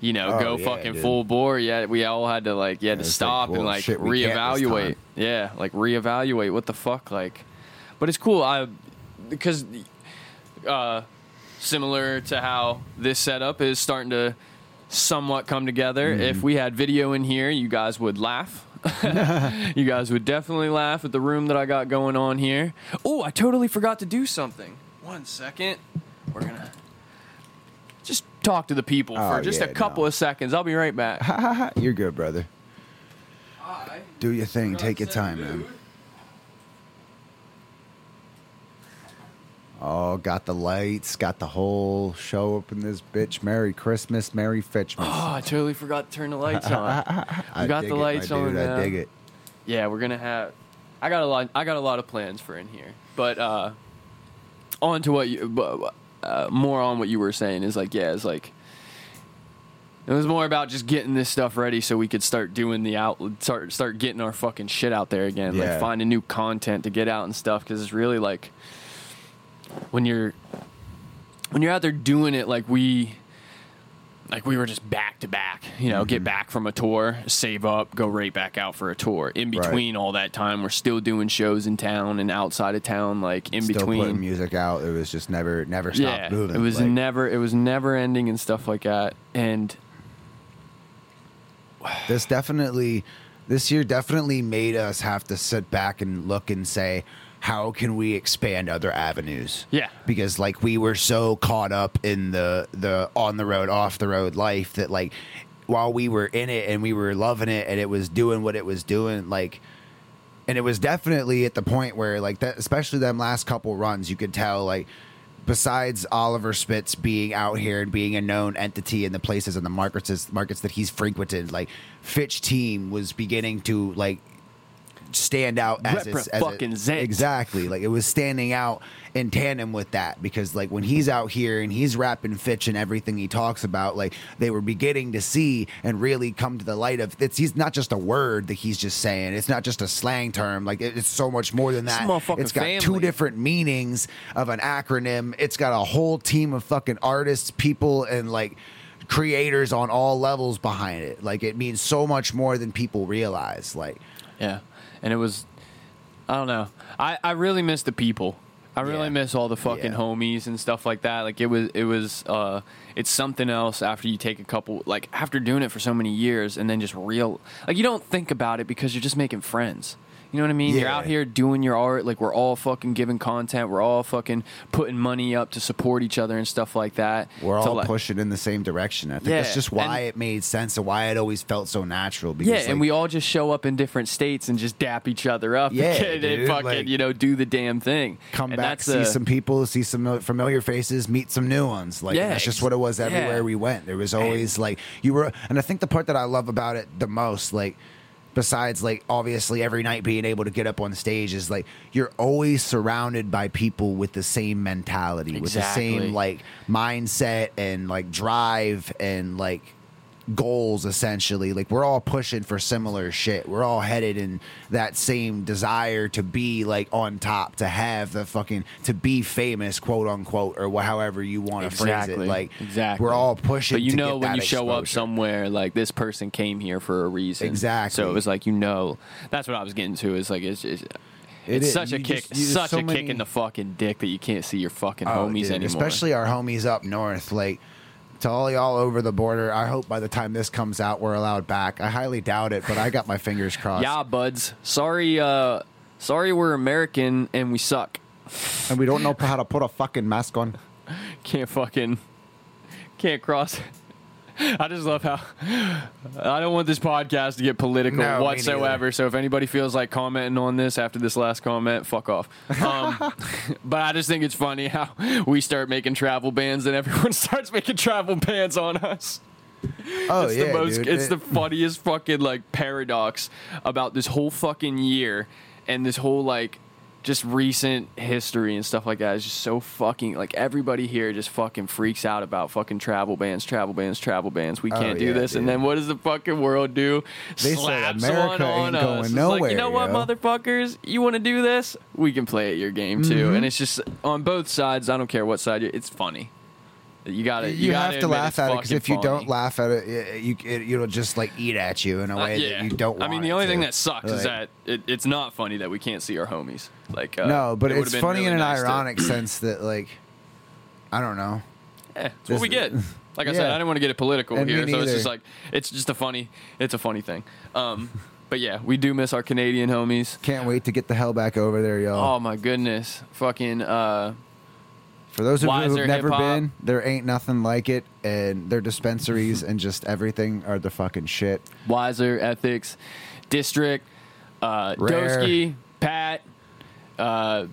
You know, Oh, go yeah, fucking dude. full bore. Yeah, we all had to like, yeah, to it's like, stop and like shit, reevaluate. Yeah, like reevaluate what the fuck, like. But it's cool. I because uh, similar to how this setup is starting to somewhat come together. Mm-hmm. If we had video in here, you guys would laugh. [laughs] [laughs] you guys would definitely laugh at the room that I got going on here. Oh, I totally forgot to do something. One second. We're gonna just talk to the people Oh, for just yeah, a couple no. of seconds. I'll be right back. You're good, brother. Do your thing. Take your time, man. Oh, got the lights, got the whole show up in this bitch. Merry Christmas, Merry Fitchmas. Oh, I totally forgot to turn the lights on. [laughs] I got the it, lights on dude, now. I dig it. yeah, we're gonna have. I got a lot. I got a lot of plans for in here, but uh, on to what you. Uh, more on what you were saying is like, yeah, it's like. It was more about just getting this stuff ready so we could start doing the out, start start getting our fucking shit out there again, Yeah. like finding new content to get out and stuff. Because it's really like when you're when you're out there doing it like we like we were just back to back you know Mm-hmm. get back from a tour save up go right back out for a tour in Right. between all that time we're still doing shows in town and outside of town like in Still putting between music out. It was just never, never stopped yeah moving. it was like, never it was never ending and stuff like that and this definitely this year definitely made us have to sit back and look and say how can we expand other avenues Yeah. because like we were so caught up in the the on the road off the road life that like while we were in it and we were loving it and it was doing what it was doing like and it was definitely at the point where like that especially them last couple runs you could tell like besides Oliver Spitz being out here and being a known entity in the places and the markets markets that he's frequented, like Fitch team was beginning to like stand out as, its, as Represent. it, exactly. Like it was standing out in tandem with that because like when he's out here and he's rapping Fitch and everything he talks about like they were beginning to see and really come to the light of it's he's not just a word that he's just saying. It's not just a slang term. Like it- it's so much more than that. it's got two different meanings of an acronym. It's got a whole team of fucking artists people and like creators on all levels behind it. Like it means so much more than people realize. Like Yeah, and it was, I don't know. I I really miss the people. I really Yeah. miss all the fucking Yeah. homies and stuff like that. Like it was, it was, uh, it's something else after you take a couple, like after doing it for so many years and then just real, like you don't think about it because you're just making friends. You know what I mean? You're out here doing your art. Like we're all fucking giving content. We're all fucking putting money up to support each other and stuff like that. we're all like- pushing in the same direction. I think Yeah, that's just why and- it made sense and why it always felt so natural. Because Yeah, like, and we all just show up in different states and just dap each other up Yeah, [laughs] and, and fucking, like- you know, do the damn thing. come and back, see a- some people, see some familiar faces, meet some new ones. Like Yeah, that's just what it was everywhere yeah. we went. There was always like you were, and I think the part that I love about it the most, like besides like obviously every night being able to get up on stage is like you're always surrounded by people with the same mentality with the same like mindset and like drive and like goals essentially like we're all pushing for similar shit we're all headed in that same desire to be like on top to have the fucking to be famous quote unquote or wha- however you want to phrase Exactly. it like exactly. we're all pushing But you know when you show up somewhere, like this person came here for a reason. Exactly. So it was like you know, that's what I was getting to. Is like it's. it's It it's is. such a You kick, just- you- such so a kick in the fucking dick that you can't see your fucking Oh, homies dude, anymore. especially our homies up north like to all y'all over the border i hope by the time this comes out we're allowed back i highly doubt it but i got my fingers crossed yeah, buds. Sorry, uh, sorry, we're American and we suck. and we don't know how to put a fucking mask on [laughs] Can't fucking, can't cross. [laughs] I just love how I don't want this podcast to get political No, whatsoever. So if anybody feels like commenting on this after this last comment, fuck off. Um, [laughs] but I just think it's funny how we start making travel bans and everyone [laughs] starts making travel bans on us. oh it's yeah the most dude. it's It- the funniest fucking like paradox about this whole fucking year and this whole like just recent history and stuff like that is just so fucking like everybody here just fucking freaks out about fucking travel bans, travel bans, travel bans. We Oh, can't do yeah, this, and then what does the fucking world do? They Slaps America on, ain't us. going It's like, you nowhere, know what, yo. motherfuckers? You want to do this? We can play at your game too, Mm-hmm. and it's just on both sides. I don't care what side. It's funny. You got to you, gotta have to laugh at it because if you don't laugh at it, it you it, it'll just like eat at you in a Uh, way that you don't. I mean, the it only to. thing that sucks is that it, it's not funny that we can't see our homies. Like uh, no, but it would've funny really in an nice to- ironic [clears throat] sense that like I don't know. Eh, it's what we get. [laughs] Like I said, I didn't want to get it political And here, so it's just like it's just a funny, it's a funny thing. Um, but yeah, we do miss our Canadian homies. Can't wait to get the hell back over there, y'all. Oh my goodness, fucking uh, For those of you who've never hip-hop. been, there ain't nothing like it, and their dispensaries and just everything are the fucking shit. Wiser Ethics, District, uh, Rare. Doski, Pat, uh,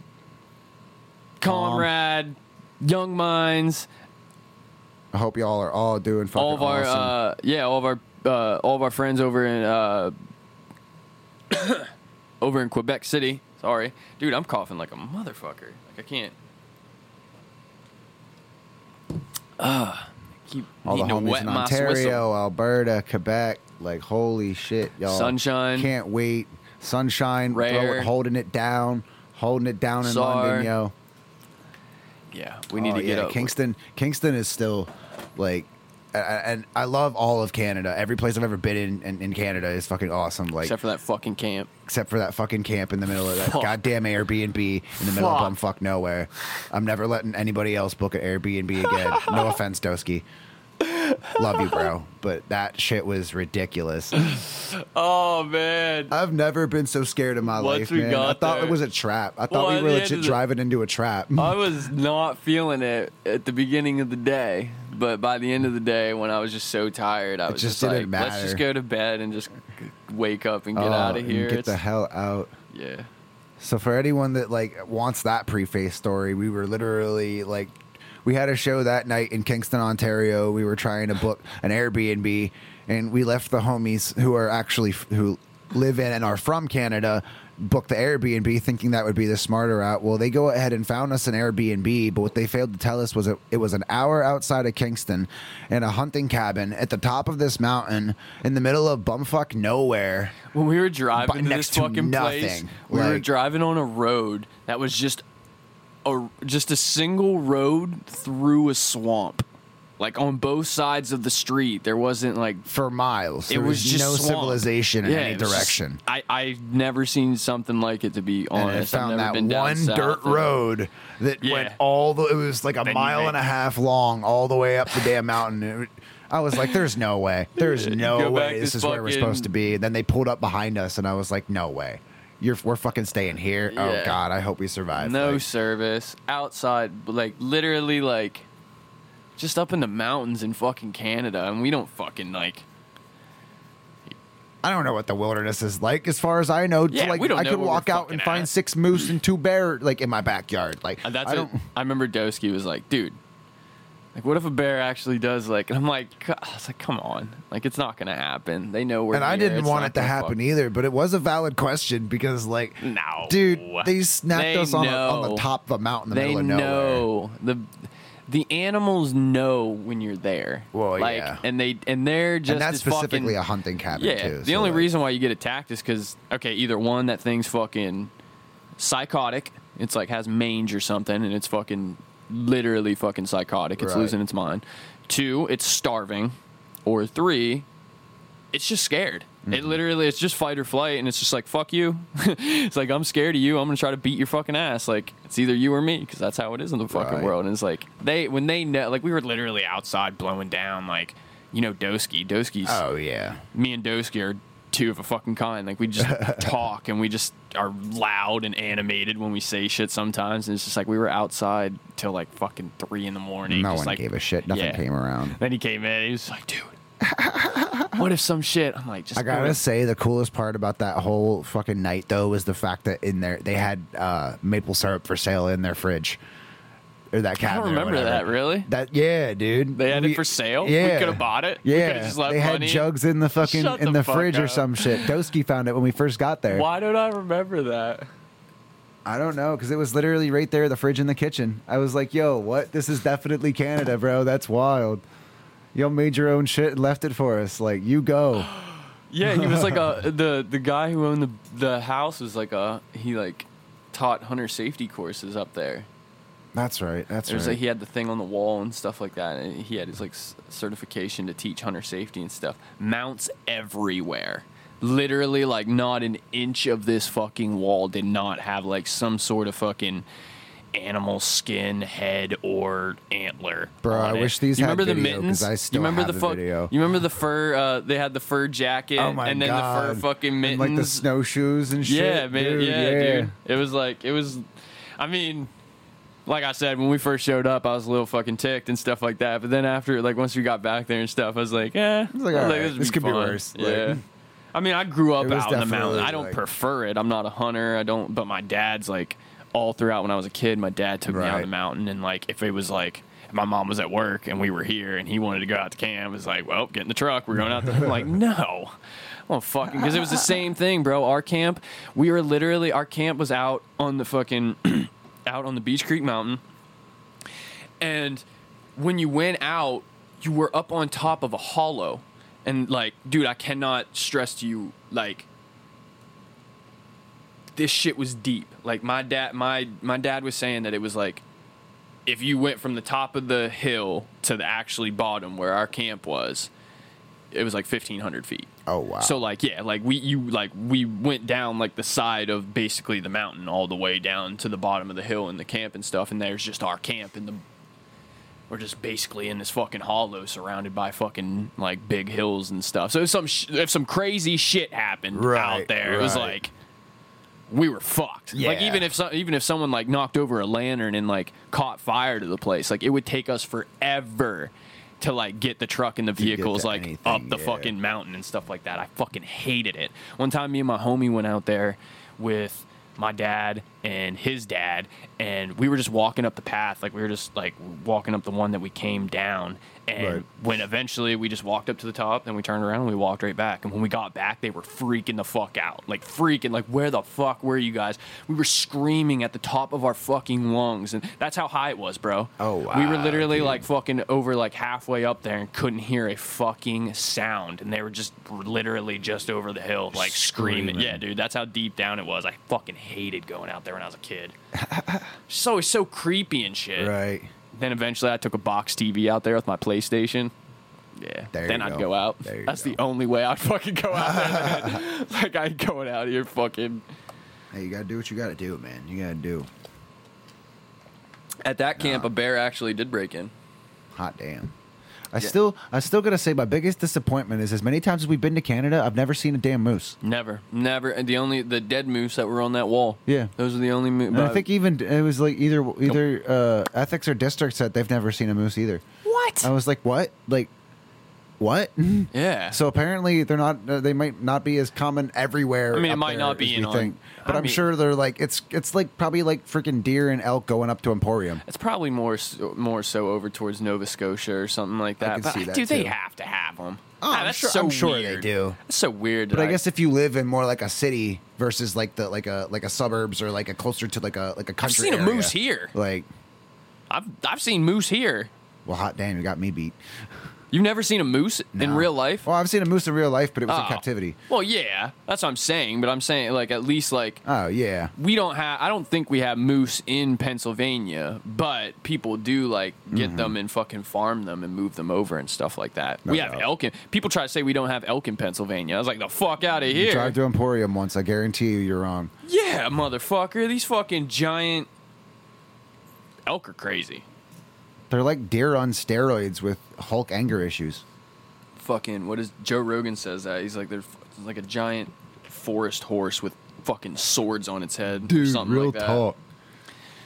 Comrade, Young Minds, I hope y'all are all doing fucking all of our awesome. uh, yeah, all of our uh, all of our friends over in uh, [coughs] over in Quebec City. Sorry, dude, I'm coughing like a motherfucker. Like I can't. Ah, keep all the homies in Ontario. Alberta, Quebec. Like holy shit, y'all! Sunshine. can't wait. Sunshine, Rare. it, holding it down, holding it down in. London, yo. Yeah, we need Oh, to get yeah, up. Kingston. Kingston is still like, and I love all of Canada. Every place I've ever been in, in, in Canada is fucking awesome. Like except for that fucking camp. except for that fucking camp in the middle of that Fuck. goddamn Airbnb in the middle Fuck. of bumfuck nowhere. I'm never letting anybody else book an Airbnb [laughs] again. no offense, Doski. Love you, bro, but that shit was ridiculous. [clears throat] Oh man. I've never been so scared in my Once life, man. I thought there- it was a trap. I thought Well, we were legit of the- driving into a trap. I was not feeling it at the beginning of the day, but by the end of the day, when I was just so tired, I was just just, like, didn't "Let's just go to bed and just wake up and get Oh, out of here." Get It's- the hell out. yeah, So for anyone that like wants that preface story, we were literally like we had a show that night in Kingston, Ontario. We were trying to book an Airbnb, and we left the homies who are actually who live in and are from Canada book the Airbnb thinking that would be the smarter route. Well, they go ahead and found us an Airbnb, but what they failed to tell us was it, it was an hour outside of Kingston in a hunting cabin at the top of this mountain in the middle of bumfuck nowhere. When we were driving to next this to fucking place, nothing. we were driving on a road that was just a just a single road through a swamp. Like on both sides of the street, there wasn't like For miles, it there was, just no swamp. civilization in Yeah, any was just- direction. I I've never seen something like it to be and honest. I've found never that been down one dirt and- road that Yeah. went all the. It was like a Then mile and a half long, all the way up the damn mountain. It- I was like, "There's no way. There's [laughs] no way. This to is where we're supposed to be." And then they pulled up behind us, and I was like, "No way. You're we're fucking staying here. Oh God, I hope we survive." No Like, service outside, like literally like just up in the mountains in fucking Canada, and we don't fucking like. I don't know what the wilderness is like. As far as I know, Yeah, like we don't I know could walk out and find six moose and two bear like in my backyard. Like And that's I don't. I remember Dosky was like, dude, like what if a bear actually does like? And I'm like, "C- I was like, come on, like it's not gonna happen. They know where. And I didn't it's want it to happen fuck- either, but it was a valid question because, like, No, dude, they snapped They us on, a, on the top of a mountain in the They middle of nowhere. know the the animals know when you're there. Well, like, yeah. and they and they're just and that's specifically fucking, a hunting cabin Yeah, too. the so, only like, reason why you get attacked is because okay, either one that thing's fucking psychotic. It's like has mange or something, and it's fucking literally fucking psychotic. It's Right. losing its mind. Two, it's starving, or three, it's just scared. Mm-hmm. It literally, it's just fight or flight, and it's just like fuck you. [laughs] it's like I'm scared of you. I'm gonna try to beat your fucking ass. Like it's either you or me, because that's how it is in the fucking Right. world. And it's like they when they know, like we were literally outside blowing down, like you know Dosky. Dosky's Oh yeah, me and Dosky are two of a fucking kind. Like we just [laughs] talk and we just are loud and animated when we say shit sometimes. And it's just like we were outside till like fucking three in the morning. no one like, gave a shit. Nothing yeah. came around. Then he came in. He was like, dude. What if some shit? I'm like, just I gotta say, the coolest part about that whole fucking night though was the fact that in there they had uh, maple syrup for sale in their fridge or that I cabinet. don't remember that really. That yeah, dude. They had We- it for sale. Yeah, we could have bought it. we Yeah, could have just left they had money. jugs in the fucking Shut in the the, fridge or some shit. Dosky found it when we first got there. Why don't I remember that? I don't know because it was literally right there, the fridge in the kitchen. I was like, "Yo, what? This is definitely Canada, bro. That's wild. Yo made your own shit and left it for us. Like, you go. [gasps] Yeah, he was like a the the guy who owned the the house was like a he like taught hunter safety courses up there. That's right. That's There's right. like he had the thing on the wall and stuff like that. And he had his like s- certification to teach hunter safety and stuff. Mounts everywhere. Literally, like not an inch of this fucking wall did not have like some sort of fucking animal skin, head, or antler. Bro, on I it. wish these you had remember the mittens? I still you remember have the, the fuck- video. You remember the fur? Uh, they had the fur jacket, oh my and then god. the fur fucking And, mittens, like the snowshoes and shit. yeah, man. dude, yeah, dude. It was like it was. I mean, like I said, when we first showed up, I was a little fucking ticked and stuff like that. But then after, like, once we got back there and stuff, I was like, eh. was like, I all right, would this could be fun. worse. Like- Yeah. I mean, I grew up out in the mountain. definitely, I don't like- prefer it. I'm not a hunter. I don't. But my dad's like all throughout when I was a kid. My dad took me out Right. the mountain, and like if it was like. if My mom was at work and we were here, and he wanted to go out to camp. It was like, well, get in the truck. We're going out. there. I'm like, [laughs] no, well, fucking, because it was the same thing, bro. Our camp, we were literally, our camp was out on the fucking, [clears throat] out on the Beech Creek Mountain. And when you went out, you were up on top of a hollow. And like, dude, I cannot stress to you, like, this shit was deep. Like my dad, my my dad was saying that it was like, if you went from the top of the hill to the actually bottom where our camp was, it was like fifteen hundred feet. Oh wow. So like yeah, like we you like we went down like the side of basically the mountain all the way down to the bottom of the hill and the camp and stuff, and there's just our camp and the. We're just basically in this fucking hollow, surrounded by fucking like big hills and stuff. So if some sh- if some crazy shit happened Right, out there, it was like we were fucked. Like even if so, even if someone like knocked over a lantern and like caught fire to the place, like it would take us forever to like get the truck and the vehicles like anything, up the yeah. fucking mountain and stuff like that. I fucking hated it. One time, me and my homie went out there with my dad and his dad, and we were just walking up the path, like we were just like walking up the one that we came down. And Right. when eventually we just walked up to the top, then we turned around and we walked right back. And when we got back, they were freaking the fuck out. Like freaking, like where the fuck were you guys? We were screaming at the top of our fucking lungs, and that's how high it was, bro. Oh, We were literally dude. like fucking over like halfway up there and couldn't hear a fucking sound, and they were just literally just over the hill, like screaming. Screaming. Yeah, dude, that's how deep down it was. I fucking hated going out there when I was a kid. So [laughs] it's always so creepy and shit. Right. Then eventually I took a box TV out there with my PlayStation. Yeah. There then you I'd go. go, out. There you That's go. the only way I'd fucking go out there. [laughs] like I ain't going out here fucking Hey, you gotta do what you gotta do, man. You gotta do. at that camp Nah. a bear actually did break in. Hot damn. I still, I still gotta say, my biggest disappointment is as many times as we've been to Canada, I've never seen a damn moose. Never. Never. And the only the dead moose that were on that wall. Yeah. Those are the only moose. And I think even it was like either either uh, ethics or district said they've never seen a moose either. What? I was like, what? Like, what? yeah. So apparently they're not. Uh, they might not be as common everywhere. I mean, it might not be we in think. But I I'm mean- sure they're like it's it's like probably like freaking deer and elk going up to Emporium. It's probably more so, more so over towards Nova Scotia or something like that. can but, see that, dude, they too. have to have them. Oh, I'm that's sure- so I'm sure they do. That's so weird. But that I guess if you live in more like a city versus like the like a like a suburbs or like a closer to like a like a country. I've country. seen a moose here. Like, I've I've seen moose here. well, hot damn, you got me beat. You've never seen a moose in No. real life? Well, I've seen a moose in real life, but it was in Oh. captivity. Well, yeah, that's what I'm saying. But I'm saying like at least like Oh yeah, we don't have. I don't think we have moose in Pennsylvania, but people do like get mm-hmm. them and fucking farm them and move them over and stuff like that. We have doubt. elk in. People try to say we don't have elk in Pennsylvania. I was like, the fuck out of you here. drive to Emporium once. I guarantee you, you're wrong. Yeah, motherfucker. These fucking giant elk are crazy. They're like deer on steroids with Hulk anger issues. Fucking what is Joe Rogan says that he's like they're f- like a giant forest horse with fucking swords on its head. or something like that.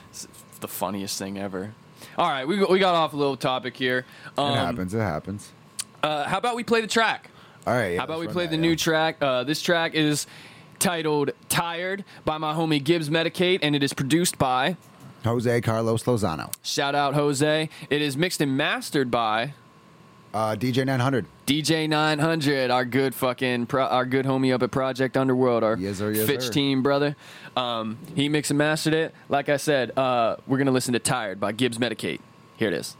It's the funniest thing ever. All right, we we got off a little topic here. Um, it happens. It happens. Uh, how about we play the track? All right. yeah, How about we play that, the yeah. new track? Uh, this track is titled "Tired" by my homie Gibbs Medik8, and it is produced by Jose Carlos Lozano, shout out Jose. It is mixed and mastered by uh, DJ 900. DJ 900, our good fucking pro, our good homie up at Project Underworld, our Yes, sir, yes, Fitch sir. team brother. Um, he mixed and mastered it. Like I said, uh, we're gonna listen to "Tired" by Gibbs Medik8. Here it is.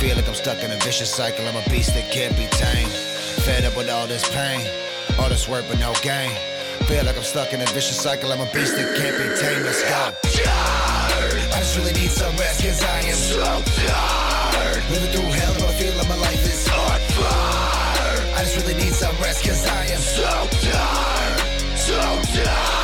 Feel like I'm stuck in a vicious cycle. I'm a beast that can't be tamed. Fed up with all this pain, all this work with no gain. Feel like I'm stuck in a vicious cycle. I'm a beast that can't be tamed. Let's go. I just really need some rest, cause I am so tired. Living through hell, but I feel like my life is on fire. I just really need some rest, cause I am so tired. So tired.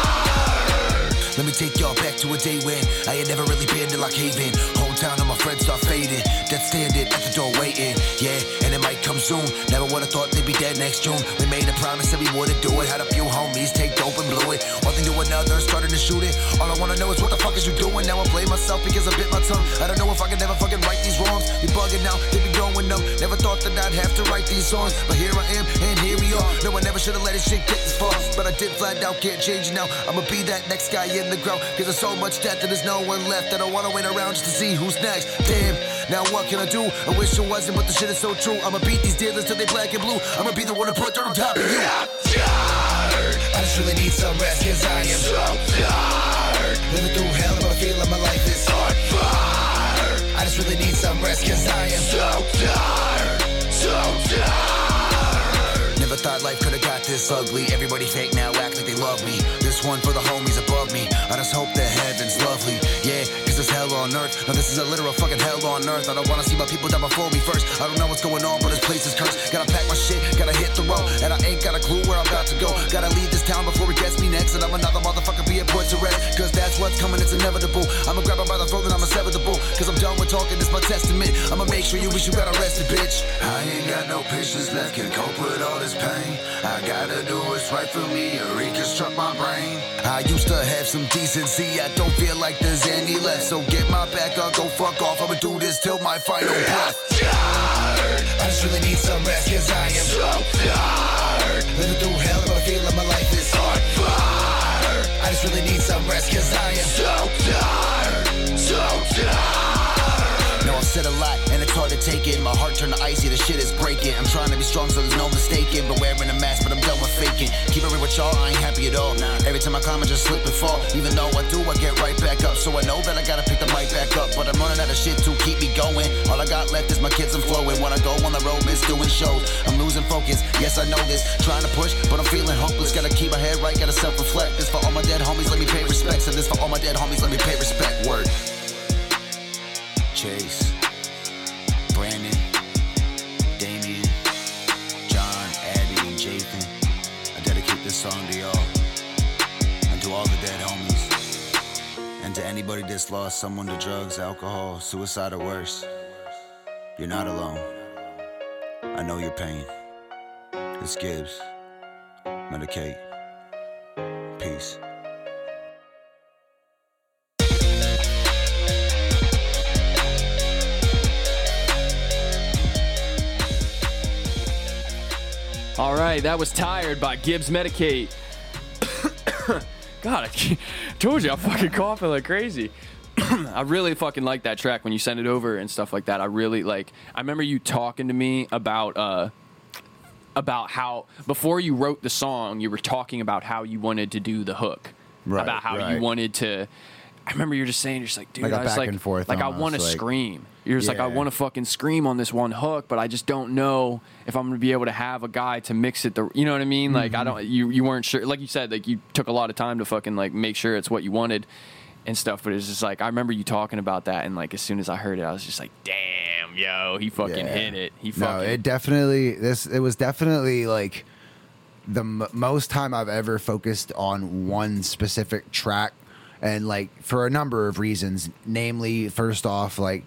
Let me take y'all back to a day when I had never really been to Lock Haven. Hometown and my friends start fading. Dead standing at the door waiting. Yeah, and it might come soon. Never would have thought they'd be dead next June. We made a promise that we wouldn't do it. Had a few homies take dope and blew it. One thing to another, started to shoot it. All I wanna know is what the fuck is you doing? Now I blame myself because I bit my tongue. I don't know if I can never fucking right these wrongs. Be bugging now, they be going numb. Never thought that I'd have to write these songs. But here I am, and here we are. No, I never should have let this shit get this far. But I did flat out, can't change it now. I'ma be that next guy in the crowd. Cause there's so much death and there's no one left. I don't wanna wait around just to see who's next. Damn, now what can I do? I wish it wasn't, but the shit is so true. I'ma beat these dealers till they black and blue. I'ma be the one to put dirt on top of you. I'm tired. I just really need some rest, cause I am so tired. Living through hell, but I feel like my life is on fire. I just really need some rest, cause I am so tired. So tired. Never thought life could've got this ugly. Everybody fake now, act like they love me. This one for the homies above me. I just hope that heaven's lovely. Yeah, cause there's hell on earth. Now this is a literal fucking hell on earth. I don't wanna see my people die before me first. I don't know what's going on, but this place is cursed. Gotta pack my shit, gotta hit the road, and I ain't got a clue where I'm about to go. Gotta leave this town before it gets me next, and I'm another motherfucker being put to rest. Cause that's what's coming, it's inevitable. I'ma grab her by the throat and I'ma sever the bull. Cause I'm done with talking, it's my testament. I'ma make sure you wish you got arrested, bitch. I ain't got no patience left, can cope with all this pain. I gotta do what's right for me or reconstruct my brain. I used to have some decency, I don't feel like there's any left. So get my back up, go fuck off. I'ma do this till my final breath. I just really need some rest, cause I am so tired. Living through hell, but I feel like my life is on fire. I just really need some rest, cause I am so tired. So tired. No, I've said a lot, and it's hard to take it. My heart turned to icy, the shit is breaking. I'm trying to be strong, so there's no mistaking. But wearing a mask, but I'm done with faking. Keep it real with y'all, I ain't happy. Every time I I just slip and fall. Even though I do, I get right back up. So I know that I gotta pick the mic back up. But I'm running out of shit to keep me going. All I got left is my kids, I'm flowing. When I go on the road, miss doing shows. I'm losing focus, yes, I know this. Trying to push, but I'm feeling hopeless. Gotta keep my head right, gotta self reflect. This for all my dead homies, let me pay respects. And this for all my dead homies, let me pay respect. Word. Chase. Brandon, to anybody that's lost someone to drugs, alcohol, suicide, or worse. You're not alone. I know your pain. It's Gibbs. Medik8. Peace. All right, that was Tired by Gibbs Medik8. [coughs] God, I can't- [laughs] told you I'm fucking coughing like crazy. [clears throat] I really fucking like that track when you send it over and stuff like that. I really like. I remember you talking to me about uh about how before you wrote the song, you were talking about how you wanted to do the hook, Right, about how right. you wanted to. I remember you're just saying, you're just like, dude, Like I was back like, and forth like I want to like- scream. You're just like, I want to fucking scream on this one hook, but I just don't know if I'm gonna be able to have a guy to mix it. The you know what I mean? Like Mm-hmm. I don't. You you weren't sure. Like you said, like you took a lot of time to fucking like make sure it's what you wanted and stuff. But it's just like I remember you talking about that, and like as soon as I heard it, I was just like, damn, yo, he fucking Yeah. hit it. He fucking. No, it definitely this it was definitely like the m- most time I've ever focused on one specific track and like for a number of reasons namely first off like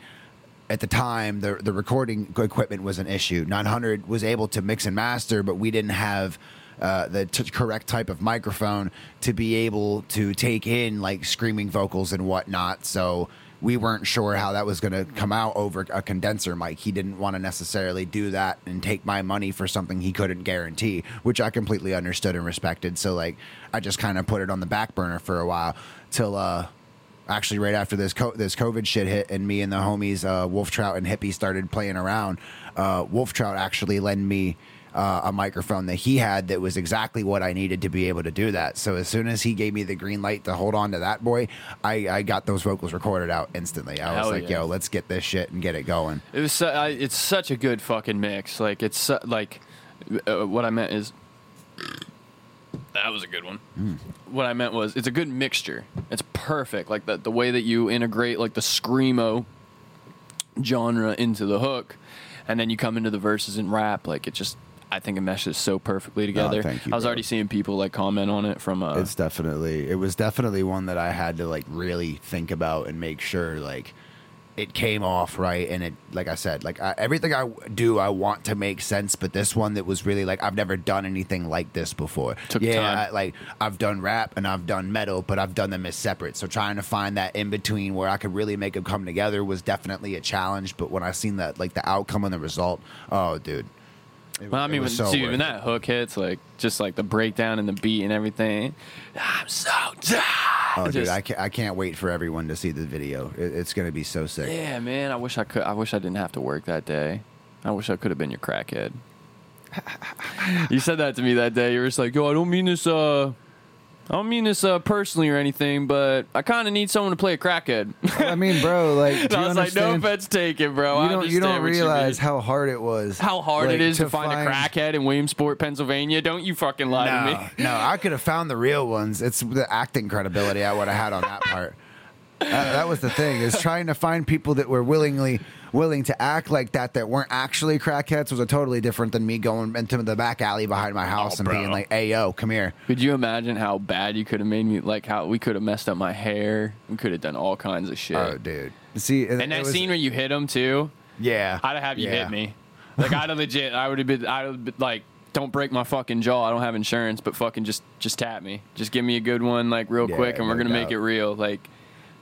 at the time the the recording equipment was an issue. 900 was able to mix and master but we didn't have uh, the t- correct type of microphone to be able to take in like screaming vocals and whatnot. So we weren't sure how that was going to come out over a condenser mic. He didn't want to necessarily do that and take my money for something he couldn't guarantee, which I completely understood and respected. So like I just kind of put it on the back burner for a while till uh actually right after this co- this COVID shit hit and me and the homies uh, Wolf Trout and Hippie started playing around. Uh, Wolf Trout actually lent me uh, a microphone that he had that was exactly what I needed to be able to do that. So as soon as he gave me the green light to hold on to that boy, I, I got those vocals recorded out instantly. I was like, yeah. "Yo, let's get this shit and get it going." It was. Su- I, it's such a good fucking mix. Like it's su- like uh, what I meant is that was a good one. What I meant was it's a good mixture. It's perfect. Like the the way that you integrate like the screamo genre into the hook, and then you come into the verses and rap. Like it just. I think it meshes so perfectly together. thank you, I was bro. already seeing people like comment on it from uh, it's definitely it was definitely one that I had to like really think about and make sure like it came off right and it like I said like I, everything I do I want to make sense but this one that was really like I've never done anything like this before Took yeah time. I, like I've done rap and I've done metal but I've done them as separate so trying to find that in between where I could really make them come together was definitely a challenge but when I seen that like the outcome and the result oh dude it, Well, I mean, when, so when that hook hits, like just like the breakdown and the beat and everything, I'm so tired. Oh, dude, I can't, I can't wait for everyone to see the video. It, it's going to be so sick. Yeah, man. I wish I could. I wish I didn't have to work that day. I wish I could have been your crackhead. [laughs] you said that to me that day. You were just like, "Yo, I don't mean this. Uh, I don't mean this uh, personally or anything, but I kind of need someone to play a crackhead." I mean, bro, [laughs] like, do you I was like, "No offense taken, bro. You don't, you don't realize mean. how hard it was. how hard like, it is to, find, a crackhead in Williamsport, Pennsylvania. Don't you fucking lie to me." no, I could have found the real ones. It's the acting credibility I would have had on that part. That, that was the thing is trying to find people that were willingly willing to act like that that weren't actually crackheads was a totally different than me going into the back alley behind my house Oh, and bro. being like, "Hey, yo, come here." Could you imagine how bad you could have made me? Like how we could have messed up my hair. We could have done all kinds of shit. Oh, dude. See, and that scene where you hit him too, yeah, I'd have had you yeah. hit me. Like I'd have legit. I would have been. I would like, don't break my fucking jaw. I don't have insurance, but fucking just just tap me. Just give me a good one, like real Yeah, quick, and we're gonna make it real, like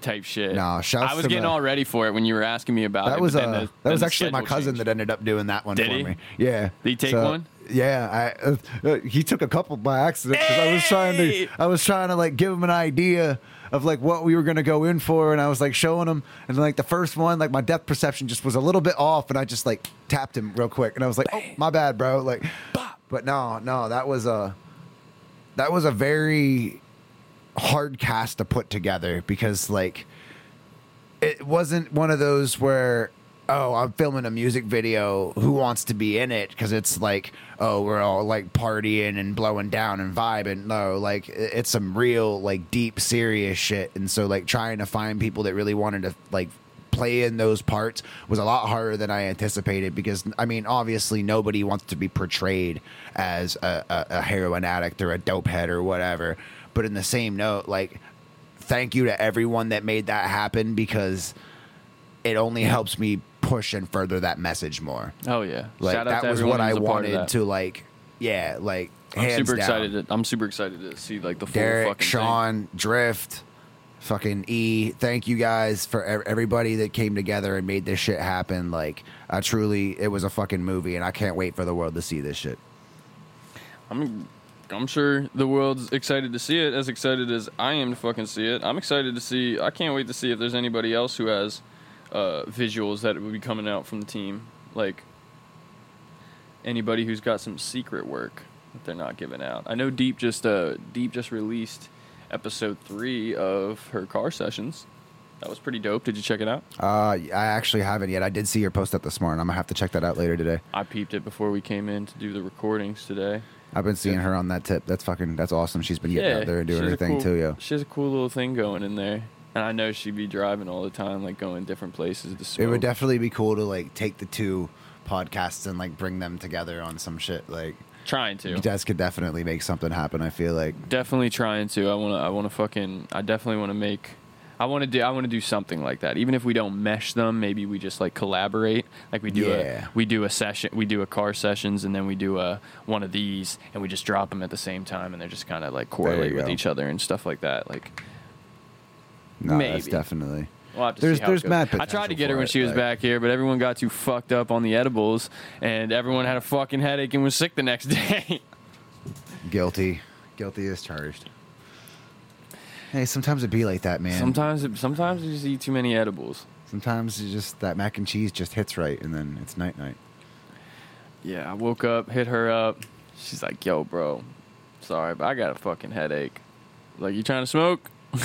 type shit. Nah, shouts I was to getting the- all ready for it when you were asking me about it. That but was then uh, the- that then was the actually my schedule cousin changed. that ended up doing that one Did for he? me. Yeah. Did he take one? Yeah, I, uh, uh, he took a couple by accident because I was trying Hey! to I was trying to like give him an idea of like what we were gonna go in for, and I was like showing him, and like the first one, like my depth perception just was a little bit off, and I just like tapped him real quick, and I was like, oh my bad, bro, like, but no, no, that was a that was a very hard cast to put together because like it wasn't one of those where oh i'm filming a music video who wants to be in it? Because it's like oh we're all like partying and blowing down and vibing. No like it's some real like deep serious shit. And so like trying to find people that really wanted to like play in those parts was a lot harder than i anticipated because i mean obviously nobody wants to be portrayed as a, a, a heroin addict or a dope head or whatever but in the same note like thank you to everyone that made that happen because it only helps me push and further that message more. Oh yeah, Like Shout out that to was what I who's a part of wanted to like. Yeah, like I'm hands super down. excited. To, I'm super excited to see like the full Derek, fucking thing. Sean, Drift, fucking E. Thank you guys for everybody that came together and made this shit happen. Like, I truly, it was a fucking movie, and I can't wait for the world to see this shit. I'm I'm sure the world's excited to see it, as excited as I am to fucking see it. I'm excited to see. I can't wait to see if there's anybody else who has uh, visuals that will be coming out from the team, like anybody who's got some secret work that they're not giving out. I know Deep just uh, Deep just released episode three of her car sessions. That was pretty dope. Did you check it out? Uh, I actually haven't yet. I did see your post up this morning. I'm gonna have to check that out later today. I peeped it before we came in to do the recordings today. I've been seeing her on that tip. That's fucking. That's awesome. She's been getting out there and doing her a thing cool- too, yo. She has a cool little thing going in there, and I know she'd be driving all the time, like going different places to smoke. It would definitely be cool to like take the two podcasts and like bring them together on some shit. Like trying to, you guys could definitely make something happen. I feel like. definitely trying to. I want to. I want to fucking. I definitely want to make. I want to do. I want to do something like that. Even if we don't mesh them, maybe we just like collaborate. Like we do Yeah. a we do a session. We do a car sessions, and then we do a one of these, and we just drop them at the same time, and they're just kind of like correlate with go. each other and stuff like that. Like No, that's Maybe. definitely. We'll have to There's- there's mad I tried to get her when it, she was like- back here, but everyone got too fucked up on the edibles, and everyone had a fucking headache and was sick the next [laughs] day. Guilty. Guilty is charged. Hey, sometimes it be like that, man. sometimes, it- sometimes you just eat too many edibles. Sometimes you just that mac and cheese just hits right, and then it's night night. Yeah, I woke up, hit her up. She's like, "Yo, bro, sorry, but I got a fucking headache." Like, you trying to smoke? [laughs]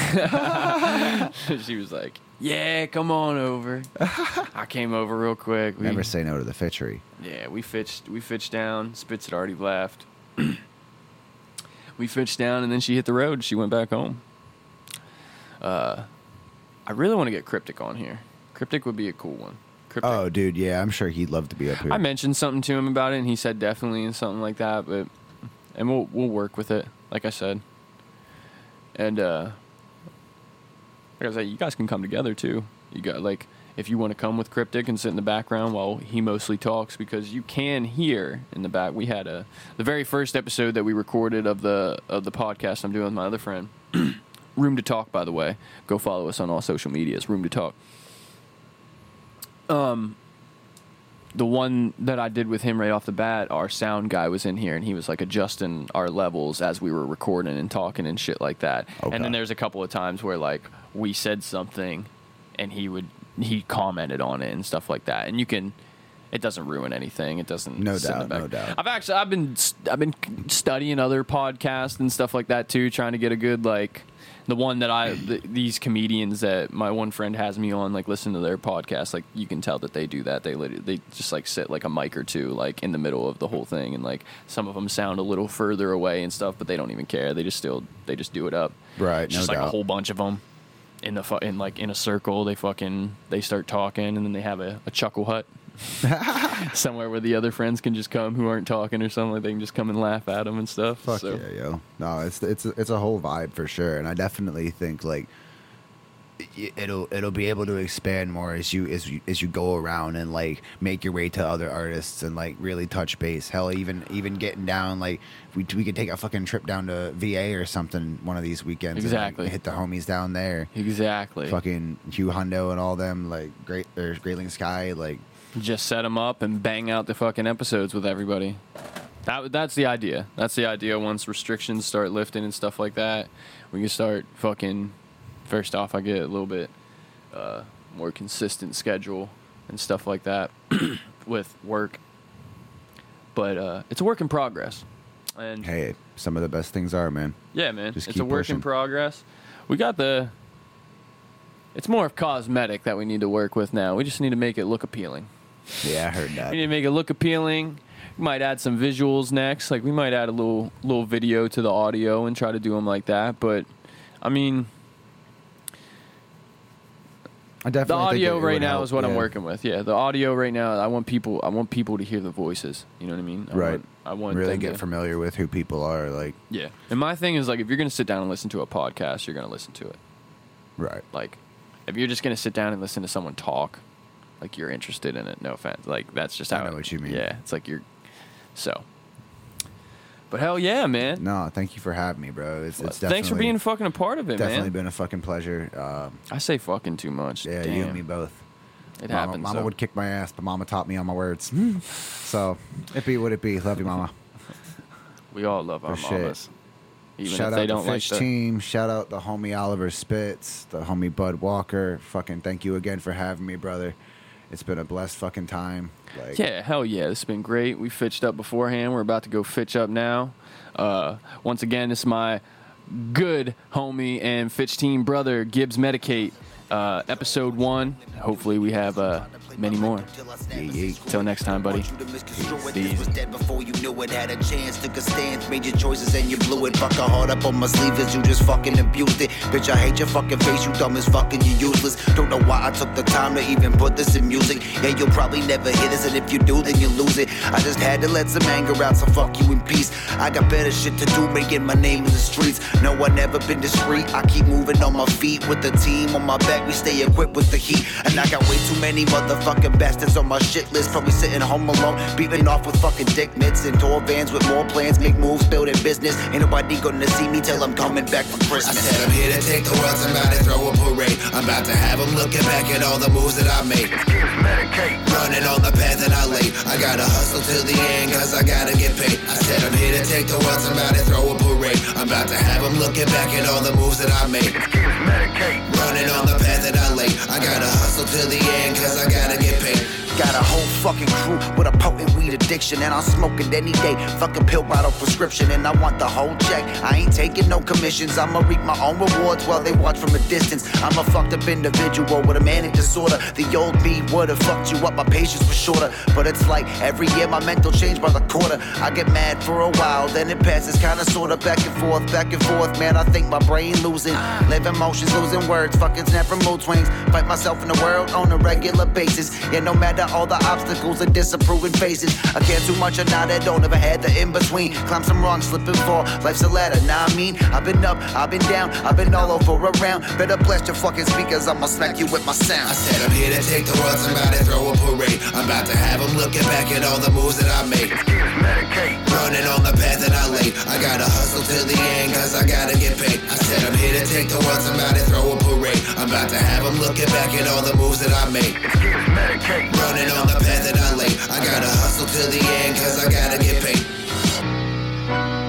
she was like, "Yeah, come on over." [laughs] I came over real quick. We, Never say no to the fitchery. Yeah, we fitched we fitched down. Spitz had already left. [clears throat] we fitched down, and then she hit the road. She went back home. Uh, I really want to get Cryptic on here. Cryptic would be a cool one. Cryptic. Oh, dude, yeah, I'm sure he'd love to be up here. I mentioned something to him about it, and he said definitely and something like that. But and we'll we'll work with it, like I said. And uh, like I said, you guys can come together too. You got like if you want to come with Cryptic and sit in the background while he mostly talks, because you can hear in the back. We had a the very first episode that we recorded of the of the podcast I'm doing with my other friend. [clears throat] Room to Talk, by the way. Go follow us on all social medias. Room to Talk. Um, the one that I did with him right off the bat, our sound guy was in here and he was like adjusting our levels as we were recording and talking and shit like that. Okay. And then there's a couple of times where like we said something and he would he commented on it and stuff like that. And you can it doesn't ruin anything. It doesn't No sit in the doubt, no doubt. I've actually I've been I've been studying other podcasts and stuff like that too, trying to get a good like the one that I the, these comedians that my one friend has me on like listen to their podcast like you can tell that they do that. They they just like sit like a mic or two like in the middle of the whole thing and like some of them sound a little further away and stuff but they don't even care. They just still they just do it up. Right, It's no just like a whole bunch of them in the fu- in like in a circle. They fucking they start talking, and then they have a, a chuckle hut [laughs] somewhere where the other friends can just come who aren't talking or something. Like they can just come and laugh at them and stuff. Fuck so, yeah, yo. No, it's it's it's a whole vibe for sure, and I definitely think like it'll it'll be able to expand more as you as you as you go around and like make your way to other artists and like really touch base. Hell, even even getting down like we we could take a fucking trip down to VA or something one of these weekends. like, Exactly. hit the homies down there. Exactly. Fucking Hugh Hundo and all them like great or Grayling Sky like just set them up and bang out the fucking episodes with everybody. That that's the idea. That's the idea. Once restrictions start lifting and stuff like that, we can start fucking. First off, I get a little bit uh, more consistent schedule and stuff like that [clears throat] with work. But uh, it's a work in progress, and hey, some of the best things are man. yeah, man, Just it's a work in progress. We got the. It's more of cosmetic that we need to work with now. We just need to make it look appealing. Yeah, I heard that. We need to make it look appealing. We might add some visuals next. Like we might add a little little video to the audio and try to do them like that. But I mean, I the definitely think audio it would right now help, is what I'm yeah. working with. Yeah, the audio right now. I want people. I want people to hear the voices. You know what I mean? I Right. Want, I want really them get to- familiar with who people are like Yeah. And my thing is like, if you're gonna sit down and listen to a podcast, you're gonna listen to it. right. Like, if you're just gonna sit down and listen to someone talk, like you're interested in it. No offense. Like that's just how. I know what you mean. Yeah. It's like you're. So. But hell yeah, man. No, thank you for having me, bro. It's, it's definitely Thanks for being fucking a part of it, definitely man. Definitely been a fucking pleasure. Um, I say fucking too much. yeah, Damn. you and me both. It mama, happens. Mama so. would kick my ass, but Mama taught me on my words. [laughs] so it be what it be. Love you, Mama. [laughs] We all love our For mamas. Even Shout if out they the don't like fish the, team. Shout out the homie Oliver Spitz, the homie Bud Walker. Fucking thank you again for having me, brother. It's been a blessed fucking time. Like, Yeah, hell yeah. Has been great. We fitched up beforehand. We're about to go fitch up now. Uh, once again, is my good homie and Fitch team brother, Gibbs Medik8. Uh, episode one. Hopefully, we have uh, many more. Yeah, yeah. Till next time, buddy. These was dead before you knew it. Had a chance, took a stance, made your choices and you blew it. Fuck a heart up on my sleeve as you just fucking abused it. Bitch, I hate your fucking face, you dumb as fucking, you useless. Don't know why I took the time to even put this in music. Yeah, you'll probably never hear this, and if you do, then you lose it. I just had to let some anger out, so fuck you in peace. I got better shit to do, making my name in the streets. No, I never been discreet. I keep moving on my feet with the team on my back. We stay equipped with the heat, and I got way too many motherfucking bastards on my shit list. Probably sitting home alone, beating off with fucking dick mitts and tour vans with more plans, make moves, building business. Ain't nobody gonna see me till I'm coming back for Christmas. I said I'm here to take the world, to throw a parade. I'm about to have them looking back at all the moves that I made. Running on the path that I laid. I gotta hustle till the end, cause I gotta get paid. I said I'm here to take the world, to throw a parade. I'm about to have them looking back at all the moves that I made. Running on the path that I laid. I gotta hustle till the end, cause I gotta get paid. Got a whole fucking crew with a potent weed addiction, and I'll smoke it any day. Fucking pill bottle prescription, and I want the whole check. I ain't taking no commissions, I'ma reap my own rewards while they watch from a distance. I'm a fucked up individual with a manic disorder. The old me would've fucked you up, my patience was shorter. But it's like every year my mental change by the quarter. I get mad for a while, then it passes kinda sorta back and forth, back and forth. Man, I think my brain losing. living emotions, losing words, fucking snap from mood swings. Fight myself in the world on a regular basis. Yeah, no matter all the obstacles and disapproving faces. I care too much or not, I don't ever had the in between. Climb some rungs, slip and fall. Life's a ladder, nah, I mean. I've been up, I've been down, I've been all over around. Better blast your fucking speakers, I'ma smack you with my sound. I said I'm here to take the world, I'm about to throw a parade. I'm about to have them looking back at all the moves that I made. Running on the path that I laid. I gotta hustle till the end, cause I gotta get paid. I said I'm here to take the world, I'm about to throw a parade. I'm about to have them looking back at all the moves that I made. Running and on the path that I lay. I gotta hustle to the end, cause I gotta get paid.